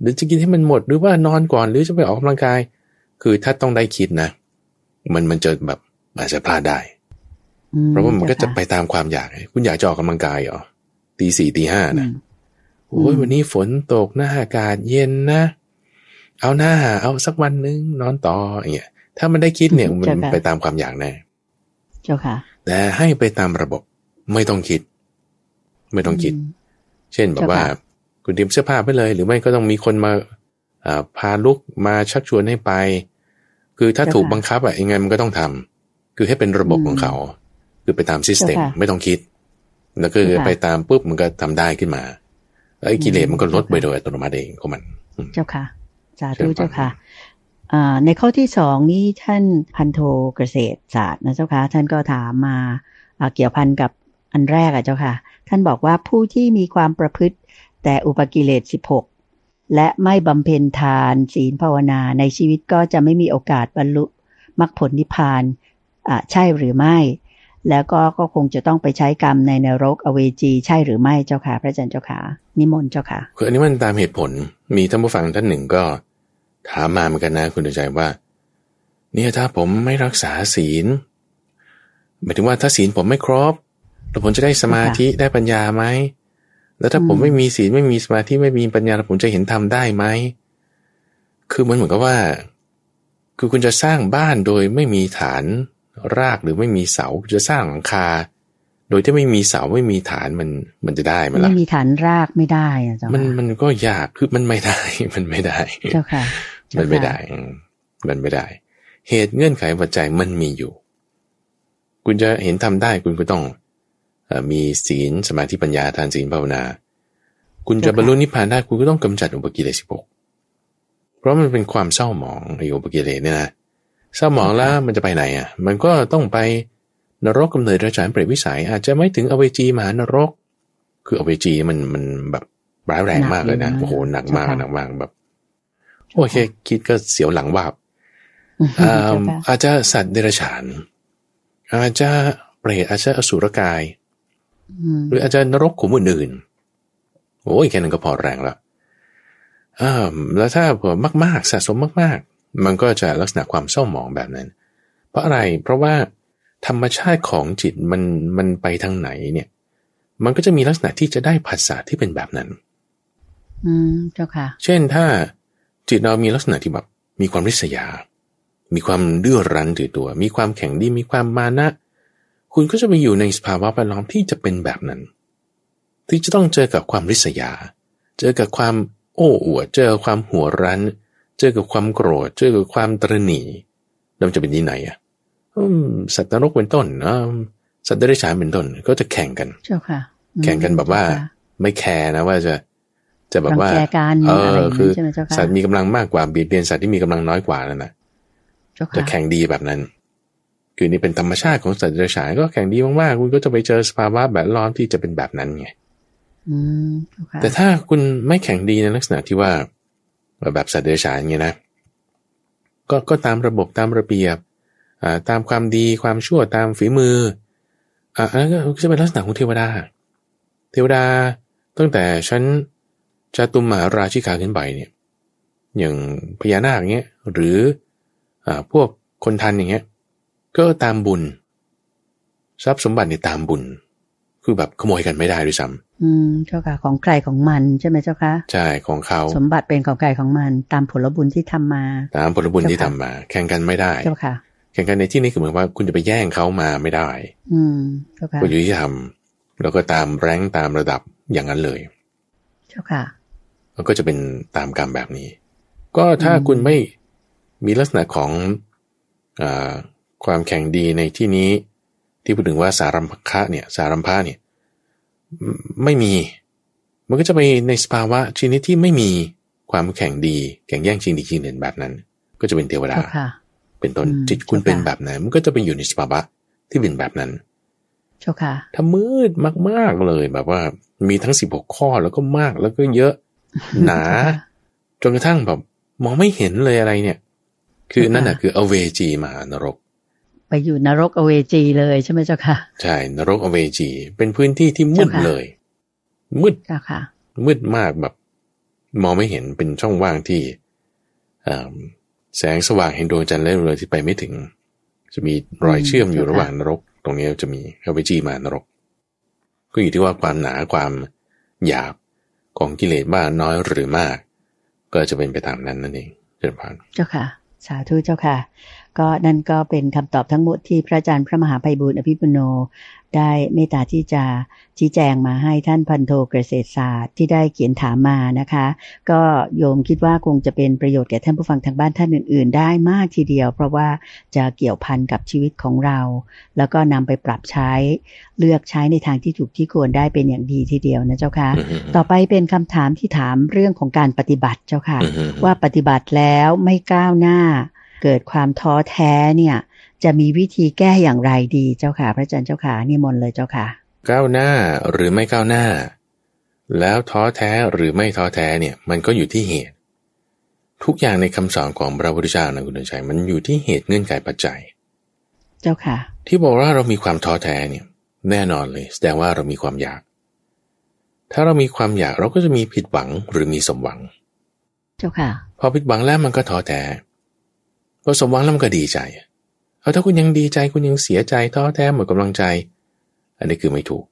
หรือจะกินให้มันหมดหรือว่านอนก่อนหรือจะไปออกกำลังกาย คือถ้าต้องได้คิดนะ มันมันจะแบบอาจจะพลาดได้ เพราะว่ามันก็จะไปตามความอยาก คุณอยากจะออกกำลังกายเหรอตีสี่ตีห้านะโอ้ยวันนี้ฝนตกหน้าอากาศเย็นนะ เอาหน้าเอาสักวันนึงนอนต่ออย่างเงี้ยถ้ามันได้คิดเนี่ยมันไปตามความอยากแน่เจ้าค่ะ แต่ให้ไปตามระบบไม่ต้องคิด ไม่ต้องคิด เช่นแบบว่า คุณเตรียมเสื้อผ้าไปเลย หรือไม่ก็ต้องมีคนมาพาลุกมาชักชวนให้ไป คือถ้าถูกบังคับอะยังไงมันก็ต้องทำคือให้เป็นระบบของเขา คือไปตามซิสเต็มไม่ต้องคิดแล้วคือไปตามปุ๊บมันก็ทำได้ขึ้นมาไอ้กิเลสมันก็ลดไปโดยอัตโนมัติเองของมัน เจ้าค่ะสาธุเจ้าค่ะในข้อที่สองนี้ท่านพันโทเกษตรศาสตร์นะเจ้าค่ะท่านก็ถามมาเกี่ยวพันกับอันแรกอะเจ้าค่ะ ท่านบอกว่าผู้ที่มีความประพฤติ แต่อุปกิเลสสิบหกและไม่บำเพ็ญทานศีลภาวนาในชีวิตก็จะไม่มีโอกาสบรรลุมรรคผลนิพพานใช่หรือไม่ แล้วก็ก็คงจะต้องไปใช้กรรมในนรกอเวจีใช่หรือไม่เจ้าค่ะ พระอาจารย์เจ้าค่ะ นิมนต์เจ้าค่ะคืออันนี้มันตามเหตุผลมีท่านผู้ฟังท่านหนึ่งก็ ถามมาเหมือนกันนะคุณใจว่า เนี่ยถ้าผมไม่รักษาศีลหมายถึงว่าถ้าศีลผมไม่ครบแล้วผมจะได้สมาธิได้ปัญญาไหม แล้วถ้าผมไม่มีศีลไม่มีสมาธิไม่มีปัญญาแล้วผมจะเห็นธรรมได้ไหมคือมันเหมือนกับว่า คือคุณจะสร้างบ้านโดยไม่มีฐานรากหรือไม่มีเสาจะสร้างหลังคา โดยที่ไม่มีเสาไม่มีฐานมันมันจะได้ไหมล่ะไม่มีฐานรากไม่ได้อะจ้ะมันมันก็ยากคือมันไม่ได้ มันไม่ได้เจ้าค่ะมันไม่ได้ มันไม่ได้ เหตุเงื่อนไขปัจจัยมันมีอยู่ คุณจะเห็นทำได้คุณก็ต้อง มีศีลสมาธิปัญญาทานศีลภาวนา คุณจะบรรลุนิพพานได้คุณก็ต้องกำจัดอุปกิเลสสิบกเพราะมันเป็นความเศร้าหมองไอ้อุปกิเลสเนี่ยนะเศร้าหมองแล้วมันจะไปไหนอะ มันก็ต้องไปนรกกำเนิดราชานเปรตวิสัย อาจจะไม่ถึงอเวจีมหานรก คืออเวจีมันมันแบบร้ายแรงมากเลยนะโอ้โหหนักมากหนักมากแบบโอเคคิดก็เสียวหลังวาบอาจจะสัตว์เดรัจฉาน อาจจะเปรตอาจจะอสุรกาย หรืออาจจะนรกขุมอื่นๆโอ้ยแค่นั้นก็พอแรงแล้วอ่าแล้วถ้าเผื่อมาก ๆ สะสมมาก ๆ มันก็จะลักษณะความเศร้าหมองแบบนั้น เพราะอะไรเพราะว่าธรรมชาติของจิตมันมันไปทางไหนเนี่ย มันก็จะมีลักษณะที่จะได้ภาษาที่เป็นแบบนั้น อืมเจ้าค่ะ เช่นถ้าจิตเรามีลักษณะที่แบบมีความริษยา มีความดื้อรั้นถือตัว มีความแข็งดีมีความมานะ คุณก็จะไปอยู่ในสภาวะแวดล้อมที่จะเป็นแบบนั้น ที่จะต้องเจอกับความริษยา เจอกับความโอ้อวด เจอความหัวรั้น เจอกับความโกรธ เจอกับความตรณีเราจะเป็นที่ไหนอะสัตว์นรกเป็นต้นสัตว์เดรัจฉานเป็นต้นก็จะแข่งกันแข่งกันแบบว่า ไม่แคร์นะว่าจะจะแบบว่าเออคือสัตว์มีกำลังมากกว่าเบียดเบียนสัตว์ที่มีกำลังน้อยกว่านั่นนะจะแข่งดีแบบนั้น คือนี่เป็นธรรมชาติของสัตว์เดรัจฉานก็แข่งดีมากๆคุณก็จะไปเจอสภาวะแบบล้อมที่จะเป็นแบบนั้นไงแต่ถ้าคุณไม่แข่งดีในลักษณะที่ว่า แบบสัตว์เดรัจฉานไงนะก็ก็ตามระบบตามระเบียบอ่าตามความดีความชั่วตามฝีมืออ่าอันนั้นก็จะเป็นลักษณะของเทวดา เทวดาตั้งแต่ชั้นจตุมมหาราชิกาขึ้นไปเนี่ย อย่างพญานาคเงี้ยหรืออ่าพวกคนทันอย่างเงี้ย ก็ตามบุญ ทรัพย์สมบัติในตามบุญ คือแบบขโมยกันไม่ได้ด้วยซ้ำอืมเจ้าค่ะ ของใครของมันใช่ไหมเจ้าค่ะใช่ของเขาสมบัติเป็นของใครของมัน ตามผลบุญที่ทำมา ตามผลบุญที่ทำมา แข่งกันไม่ได้เจ้าค่ะ แข่งกันในที่นี้คือเหมือนว่าคุณจะไปแย่งเขามาไม่ได้ อืมเจ้าค่ะคุณยุติธรรมแล้วก็ตามแรงตามระดับอย่างนั้นเลย เจ้าค่ะมันก็จะเป็นตามกรรมแบบนี้ ก็ถ้าคุณไม่มีลักษณะของอ ความแข็งดีในที่นี้ ที่พูดถึงว่าสารัมภะเนี่ยสารัมภะเนี่ยไม่มี มันก็จะไปในสภาวะชนิดที่ไม่มีความแข็งดีแข่งแย่งชิงดีชิงเด่นแบบนั้น ก็จะเป็นเทวดา เป็นต้นจิตคุณเป็นแบบนั้นมันก็จะไปอยู่ในสภาวะที่เป็นแบบนั้นถ้ามืดมากๆเลยแบบว่า มีทั้งสิบหกข้อแล้วก็มากแล้วก็เยอะ หนา จนกระทั่งแบบมองไม่เห็นเลยอะไรเนี่ย คือนั่นแหะคืออเวจีมหานรก ไปอยู่นรกอเวจีเลยใช่ไหมเจ้าค่ะ ใช่นรกอเวจี เป็นพื้นที่ที่มืดเลย มืดค่ะ มืดมากแบบ มองไม่เห็นเป็นช่องว่างที่แสงสว่างเห็นดวงจันทร์และดวงที่ไปไม่ถึง จะมีรอยเชื่อมอยู่ระหว่างนรก ตรงนี้จะมีอเวจีมานรก ก็อยู่ที่ว่าความหนาความหยาบของกิเลสมากน้อยหรือมาก ก็จะเป็นไปตามนั้นนั่นเองเจริญพรเจ้าค่ะ สาธุเจ้าค่ะ ก็นั่นก็เป็นคำตอบทั้งหมดที่พระอาจารย์พระมหาภัยบุญอภิปุโน ได้เมตตาที่จะชี้แจงมาให้ท่านพันโทเกษตรศาสตร์ที่ได้เขียนถามมานะคะ ก็โยมคิดว่าคงจะเป็นประโยชน์แก่ท่านผู้ฟังทางบ้านท่านอื่น ๆ ได้มากทีเดียว เพราะว่าจะเกี่ยวพันกับชีวิตของเรา แล้วก็นำไปปรับใช้เลือกใช้ในทางที่ถูกที่ควรได้เป็นอย่างดีทีเดียวนะเจ้าค่ะ ต่อไปเป็นคำถามที่ถามเรื่องของการปฏิบัติเจ้าค่ะ ว่าปฏิบัติแล้วไม่ก้าวหน้า เกิดความท้อแท้เนี่ย จะมีวิธีแก้อย่างไรดีเจ้าค่ะ พระอาจารย์เจ้าค่ะนิมนต์เลยเจ้าค่ะ ก้าวหน้าหรือไม่ก้าวหน้า แล้วท้อแท้หรือไม่ท้อแท้เนี่ยมันก็อยู่ที่เหตุ ทุกอย่างในคำสอนของพระพุทธเจ้านะคุณชัยมันอยู่ที่เหตุเงื่อนไขปัจจัย เจ้าค่ะ ที่บอกว่าเรามีความท้อแท้เนี่ยแน่นอนเลยแสดงว่าเรามีความอยาก ถ้าเรามีความอยากเราก็จะมีผิดหวังหรือมีสมหวัง เจ้าค่ะ พอผิดหวังแล้วมันก็ท้อแท้ พอสมหวังแล้วมันก็ดีใจเอาถ้าคุณยังดีใจคุณยังเสียใจท้อแท้หมดกำลังใจ อันนี้คือไม่ถูก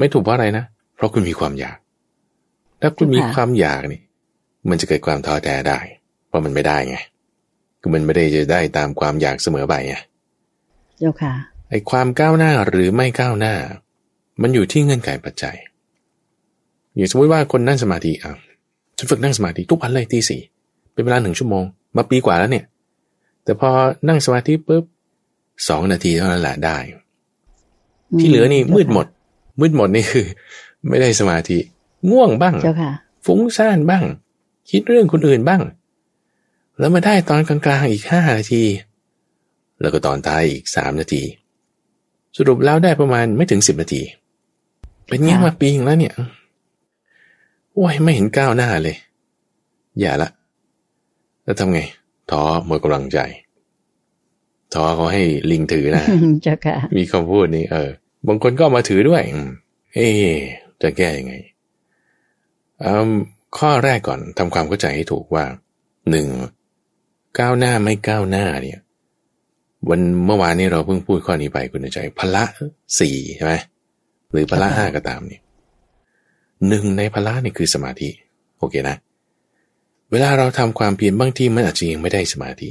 ไม่ถูกเพราะอะไรนะ เพราะคุณมีความอยาก ถ้าคุณมีความอยากนี่ มันจะเกิดความท้อแท้ได้ เพราะมันไม่ได้ไงคือมันไม่ได้จะได้ตามความอยากเสมอไปไงเจ้าค่ะไอ้ความก้าวหน้าหรือไม่ก้าวหน้า มันอยู่ที่เงื่อนไขปัจจัย อย่างสมมติว่าคนนั่งสมาธิอะฉันฝึกนั่งสมาธิทุกวันเลยที่สี่เป็นเวลาหนึ่งชั่วโมง มาปีกว่าแล้วเนี่ย แต่พอนั่งสมาธิปุ๊บสองนาทีเท่านั้นแหละได้ ที่เหลือนี่มืดหมด มืดหมดนี่คือ ไม่ได้สมาธิ ง่วงบ้างฟุ้งซ่านบ้าง คิดเรื่องคนอื่นบ้าง แล้วมาได้ตอนกลางๆอีกห้านาที แล้วก็ตอนท้ายอีกสามนาที สรุปแล้วได้ประมาณไม่ถึงสิบนาที เป็นเงี้ยมาปีแล้วเนี่ยโอ้ยไม่เห็นก้าวหน้าเลย อย่าละ แล้วทำไง ท้อหมดกำลังใจ ท้อเขาให้ลิงถือนะจ้าค่ะมีคำพูดนี้เออบางคนก็มาถือด้วยเอ๊จะแก้ยังไงข้อแรกก่อนทำความเข้าใจให้ถูกว่าหนึ่งก้าวหน้าไม่ก้าวหน้าเนี่ย วันเมื่อวานนี้เราเพิ่งพูดข้อนี้ไปคุณใจพละสี่ใช่ไหมหรือพละห้าก็ตามนี่หนึ่งในพละนี่คือสมาธิ โอเคนะ เวลาเราทำความเพียรบางทีมันอาจจะยังไม่ได้สมาธิ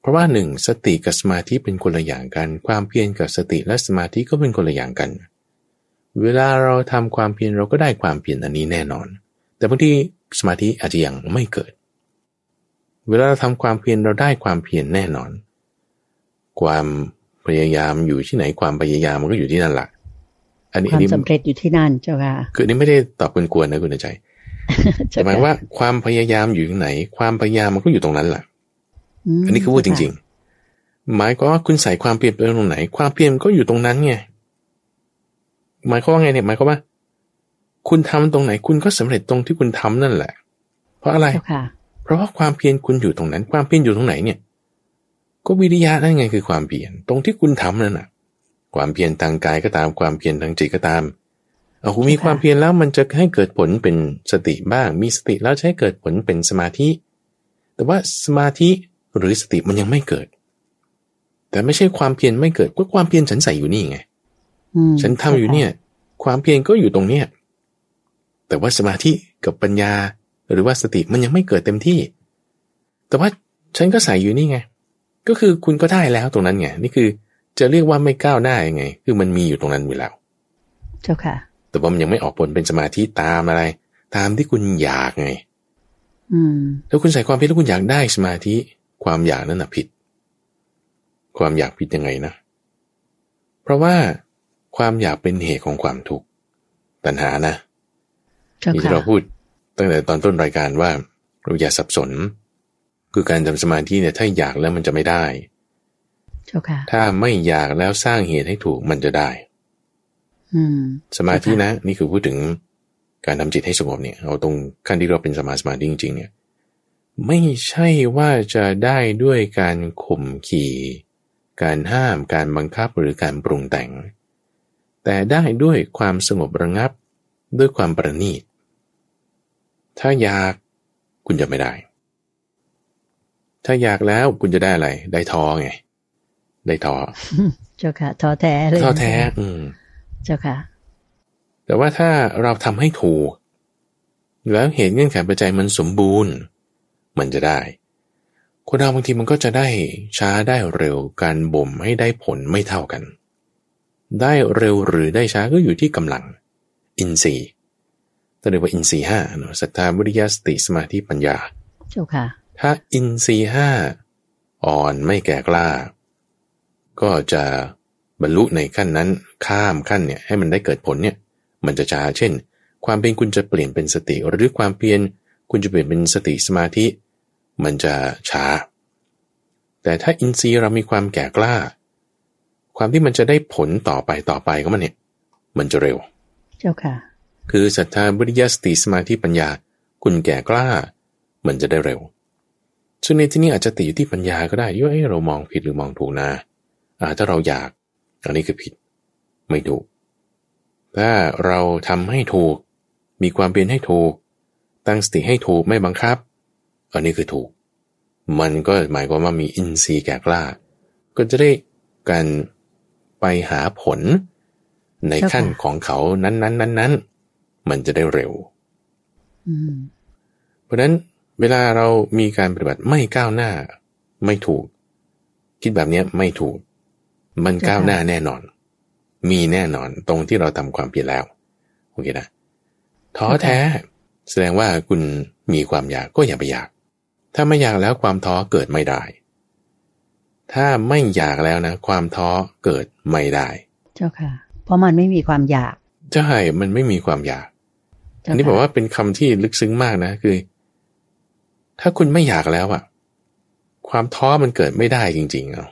เพราะว่าหนึ่งสติกับสมาธิเป็นคนละอย่างกัน ความเพียรกับสติและสมาธิก็เป็นคนละอย่างกัน เวลาเราทำความเพียรเราก็ได้ความเพียรอันนี้แน่นอน แต่บางทีสมาธิอาจจะยังไม่เกิด เวลาเราทำความเพียรเราได้ความเพียรแน่นอน ความพยายามอยู่ที่ไหนความพยายามมันก็อยู่ที่นั่นแหละอันนี้ความสำเร็จอยู่ที่นั่นเจ้าค่ะ คือนี่ไม่ได้ตอบกวนๆนะคุณใจ แต่หมายว่าความพยายามอยู่ที่ไหน ความพยายามมันก็อยู่ตรงนั้นแหละอันนี้คือพูดจริง ๆ หมายก็ว่าคุณใส่ความเปลี่ยนไปตรงไหน ความเปลี่ยนก็อยู่ตรงนั้นไงหมายความว่าไงเนี่ยหมายความว่า คุณทำตรงไหน คุณก็สำเร็จตรงที่คุณทำนั่นแหละ เพราะอะไรเพราะว่าความเพียรคุณอยู่ตรงนั้น ความเพียรอยู่ตรงไหนเนี่ย ก็วิริยะนั่นไงคือความเพียรตรงที่คุณทำนั่นแหะความเพียรทางกายก็ตามความเพียรทางจิตก็ตามเอา คุณมีความเพียรแล้วมันจะให้เกิดผลเป็นสติบ้าง มีสติแล้วจะให้เกิดผลเป็นสมาธิ แต่ว่าสมาธิหรือสติมันยังไม่เกิด แต่ไม่ใช่ความเพียรไม่เกิดก็ความเพียรฉันใส่อยู่นี่ไงฉันทำอยู่เนี่ย ความเพียรก็อยู่ตรงเนี้ยแต่ว่าสมาธิกับปัญญา หรือว่าสติมันยังไม่เกิดเต็มที่ แต่ว่าฉันก็ใส่อยู่นี่ไง ก็คือคุณก็ได้แล้วตรงนั้นไงนี่คือ จะเรียกว่าไม่ก้าวหน้ายังไง คือมันมีอยู่ตรงนั้นอยู่แล้ว เจ้าค่ะ แต่ว่ามันยังไม่ออกผลเป็นสมาธิตามอะไร ตามที่คุณอยากไงอืมถ้าคุณใส่ความเพียรแล้วคุณอยากได้สมาธิ ความอยากนั้นน่ะผิด ความอยากผิดยังไงนะ เพราะว่าความอยากเป็นเหตุของความทุกข์ตัณหานะที่เราพูดตั้งแต่ตอนต้นรายการว่าเราอย่าสับสน คือการทำสมาธิเนี่ยถ้าอยากแล้วมันจะไม่ได้ ถ้าไม่อยากแล้วสร้างเหตุให้ถูกมันจะได้ สมาธินะ นี่คือพูดถึงการทำจิตให้สงบเนี่ยเอาตรงขั้นที่เราเป็นสมาสมาธิจริง ๆ เนี่ย ไม่ใช่ว่าจะได้ด้วยการข่มขี่ การห้ามการบังคับหรือการปรุงแต่ง แต่ได้ด้วยความสงบระงับด้วยความประณีต ถ้าอยากคุณจะไม่ได้ ถ้าอยากแล้วคุณจะได้อะไร ได้ท้อไง ได้ท้อเจ้าค่ะท้อแท้เลยท้อแท้ อืม เจ้าค่ะ แต่ว่าถ้าเราทำให้ถูก แล้วเหตุเงื่อนไขปัจจัยมันสมบูรณ์ มันจะได้ คนเราบางทีมันก็จะได้ช้าได้เร็วการบ่มให้ได้ผลไม่เท่ากัน ได้เร็วหรือได้ช้าก็อยู่ที่กำลัง อินทรีย์เรียกว่าอินทรีห้าเนาะศรัทธาวิริยสติสมาธิปัญญาเจ้าค่ะ ถ้าอินทรีห้าอ่อนไม่แก่กล้า ก็จะ บรรลุในขั้นนั้นข้ามขั้นเนี่ยให้มันได้เกิดผลเนี่ยมันจะช้าเช่น ความเพียรคุณจะเปลี่ยนเป็นสติ หรือความเพียรคุณจะเปลี่ยนเป็นสติสมาธิ มันจะช้า แต่ถ้าอินทรีย์เรามีความแก่กล้า ความที่มันจะได้ผลต่อไปต่อไปก็มันเนี่ย มันจะเร็ว เจ้าค่ะ คือศรัทธาวิริยสติสมาธิปัญญา คุณแก่กล้า มันจะได้เร็วซึ่งในที่นี้อาจจะติอยู่ที่ปัญญาก็ได้ย่อยเรามองผิดหรือมองถูกนะอ่าถ้าเราอยาก อันนี้คือผิด ไม่ถูก ถ้าเราทำให้ถูก มีความเป็นให้ถูก ตั้งสติให้ถูกไม่บังคับ อันนี้คือถูก มันก็หมายความว่ามีอินทรีย์แก่กล้า ก็จะได้การไปหาผลในขั้นของเขานั้นๆๆมันจะได้เร็วเพราะนั้นเวลาเรามีการปฏิบัติไม่ก้าวหน้า ไม่ถูก คิดแบบนี้ไม่ถูก มันก้าวหน้าแน่นอน มีแน่นอนตรงที่เราทำความเพียรแล้วโอเคนะท้อแท้ แสดงว่าคุณมีความอยากก็อย่าไปอยาก ถ้าไม่อยากแล้วความท้อเกิดไม่ได้ ถ้าไม่อยากแล้วนะ ความท้อเกิดไม่ได้ เจ้าค่ะ เพราะมันไม่มีความอยากใช่มันไม่มีความอยากอันนี้บอกว่าเป็นคำที่ลึกซึ้งมากนะคือ ถ้าคุณไม่อยากแล้วอะความท้อมันเกิดไม่ได้จริง ๆ เอา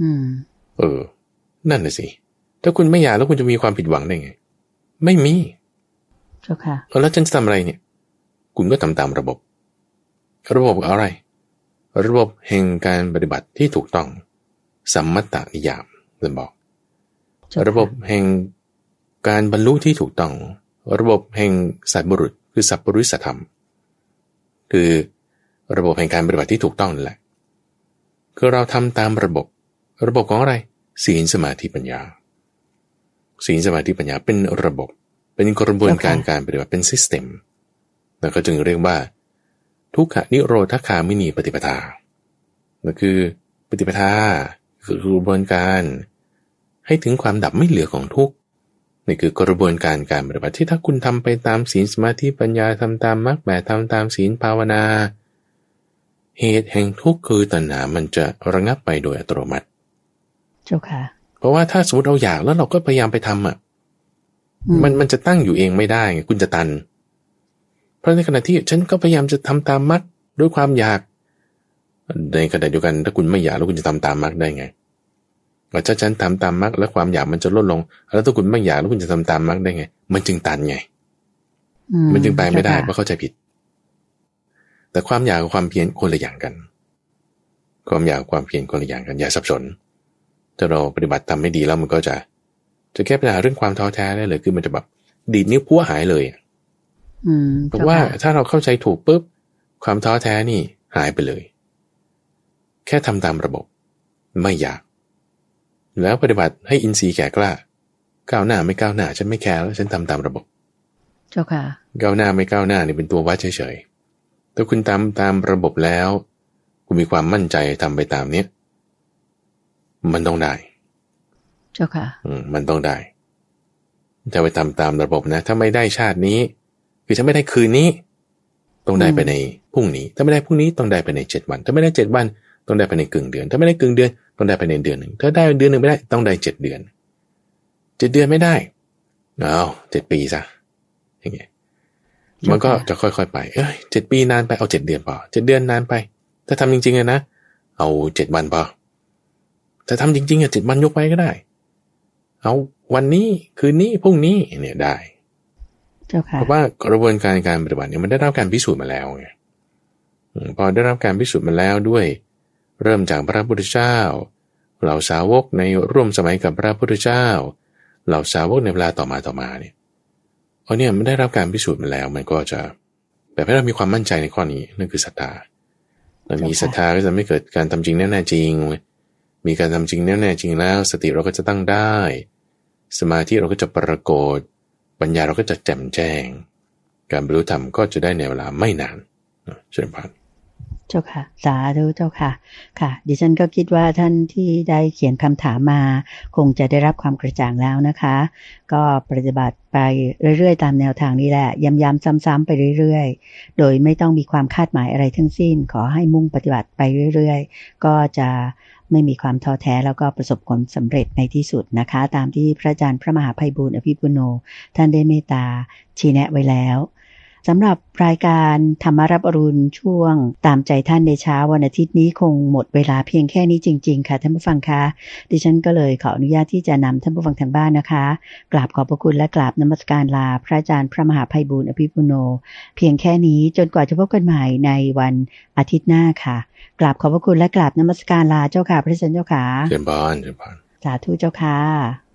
อืม เออ นั่นน่ะสิ ถ้าคุณไม่อยากแล้วคุณจะมีความผิดหวังได้ไง ไม่มี เจ้าค่ะแล้วฉันจะทำอะไรเนี่ย คุณก็ทำตามระบบ ระบบอะไร ระบบแห่งการปฏิบัติที่ถูกต้อง สัมมัตตนิยามเรนบอก ระบบแห่งการบรรลุที่ถูกต้อง ระบบแห่งสัตบุรุษ คือสัพปริสธรรม คือระบบแห่งการปฏิบัติที่ถูกต้องนั่นแหละ คือเราทำตามระบบ ระบบของอะไร ศีลสมาธิปัญญา ศีลสมาธิปัญญาเป็นระบบ เป็นกระบวนการการปฏิบัติเป็นซิสเต็มแล้วก็จึงเรียกว่า ทุกขนิโรธคามินีปฏิปทานั่นคือปฏิปทาคือกระบวนการ ให้ถึงความดับไม่เหลือของทุกนี่คือกระบวนการการปฏิบัติที่ถ้าคุณทำไปตามศีลสมาธิปัญญาทำตามมรรคแบบทำตามศีลภาวนา เหตุแห่งทุกข์คือตัณหามันจะระงับไปโดยอัตโนมัติ เจ้าค่ะ เพราะว่าถ้าสมมติเราอยากแล้วเราก็พยายามไปทำอะ มันมันจะตั้งอยู่เองไม่ได้ไงคุณจะตัน เพราะในขณะที่ฉันก็พยายามจะทำตามมรรคด้วยความอยาก ในขณะเดียวกัน ถ้าคุณไม่อยากแล้วคุณจะทำตามมรรคได้ไงว่าถ้าฉันทำตามมรรคแล้วความอยากมันจะลดลง แล้วถ้าคุณไม่อยากแล้วคุณจะทำตามมรรคได้ไง มันจึงตันไง มันจึงไปไม่ได้เพราะเข้าใจผิด แต่ความอยากกับความเพียรคนละอย่างกัน ความอยากความเพียรคนละอย่างกันอย่าสับสน ถ้าเราปฏิบัติทำไม่ดีแล้วมันก็จะ จะแก้ปัญหาเรื่องความท้อแท้ได้เลย คือมันจะแบบดีดนิ้วพัวหายเลยเพราะว่าถ้าเราเข้าใจถูกปุ๊บความท้อแท้นี่หายไปเลย แค่ทำตามระบบ ไม่อยาก แล้วปฏิบัติให้อินทรีย์แก่กล้า ก้าวหน้าไม่ก้าวหน้าฉันไม่แคร์แล้วฉันทำตามระบบ เจ้าค่ะ ก้าวหน้าไม่ก้าวหน้านี่เป็นตัววัดเฉยๆถ้าคุณตามตามระบบแล้ว คุณมีความมั่นใจทำไปตามเนี้ย มันต้องได้ เจ้าค่ะอืมมันต้องได้จะไปทำตามระบบนะ ถ้าไม่ได้ชาตินี้ คือถ้าไม่ได้คืนนี้ ต้องได้ไปในพรุ่งนี้ ถ้าไม่ได้พรุ่งนี้ต้องได้ไปในเจ็ดวัน ถ้าไม่ได้เจ็ดวัน ต้องได้ไปในกึ่งเดือน ถ้าไม่ได้กึ่งเดือน ต้องได้ภายในเดือนหนึ่งถ้าได้เดือนหนึ่งไม่ได้ต้องได้เจ็ดเดือนเจ็ดเดือนไม่ได้เอาเจ็ดปีซะอย่างเงี้ยมันก็จะค่อยๆไป เอ้ยเจ็ดปีนานไปเอาเจ็ดเดือนพอเจ็ดเดือนนานไป ถ้าทำจริงๆนะเอาเจ็ดวันพอ ถ้าทำจริงๆอะเจ็ดวันยกไปก็ได้ เอาวันนี้คืนนี้พรุ่งนี้เนี่ยได้เพราะว่ากระบวนการการปฏิบัติเนี่ยมันได้รับการพิสูจน์มาแล้วไงพอได้รับการพิสูจน์มาแล้วด้วย เริ่มจากพระพุทธเจ้า เหล่าสาวกในร่วมสมัยกับพระพุทธเจ้า เหล่าสาวกในเวลาต่อมาต่อมาเนี่ยเพราะเนี่ยมันได้รับการพิสูจน์มาแล้ว มันก็จะแบบให้เรามีความมั่นใจในข้อนี้นั่นคือศรัทธาเรามีศรัทธาก็จะไม่เกิดการทำจริงแน่แน่จริง มีการทำจริงแน่แน่จริงแล้ว สติเราก็จะตั้งได้ สมาธิเราก็จะปรากฏ ปัญญาเราก็จะแจ่มแจ้ง การบรรลุธรรมก็จะได้ในเวลาไม่นานเชิญพันเจ้าค่ะ สาธุเจ้าค่ะ ค่ะ ดิฉันก็คิดว่าท่านที่ได้เขียนคำถามมา คงจะได้รับความกระจ่างแล้วนะคะ ก็ปฏิบัติไปเรื่อยๆ ตามแนวทางนี้แหละ ย้ำๆซ้ำๆไปเรื่อยๆ โดยไม่ต้องมีความคาดหมายอะไรทั้งสิ้น ขอให้มุ่งปฏิบัติไปเรื่อยๆ ก็จะ ไม่มีความท้อแท้แล้วก็ประสบผลสำเร็จในที่สุดนะคะ ตามที่พระอาจารย์พระมหาภัยบูร์อภิปุโน ท่านได้เมตตาชี้แนะไว้แล้ว สำหรับรายการธรรมารับอรุณช่วงตามใจท่านในเช้าวันอาทิตย์นี้คงหมดเวลาเพียงแค่นี้จริง ๆ ค่ะท่านผู้ฟังคะ ดิฉันก็เลยขออนุญาตที่จะนำท่านผู้ฟังทางบ้านนะคะกราบขอบพระคุณและกราบนมัสการลา พระอาจารย์พระมหาภัยบุญอภิปุโน เพียงแค่นี้จนกว่าจะพบกันใหม่ในวันอาทิตย์หน้าค่ะกราบขอบพระคุณและกราบนมัสการลาเจ้าค่ะพระเจ้าค่ะเจริญพรเจริญพรสาธุเจ้าค่ะ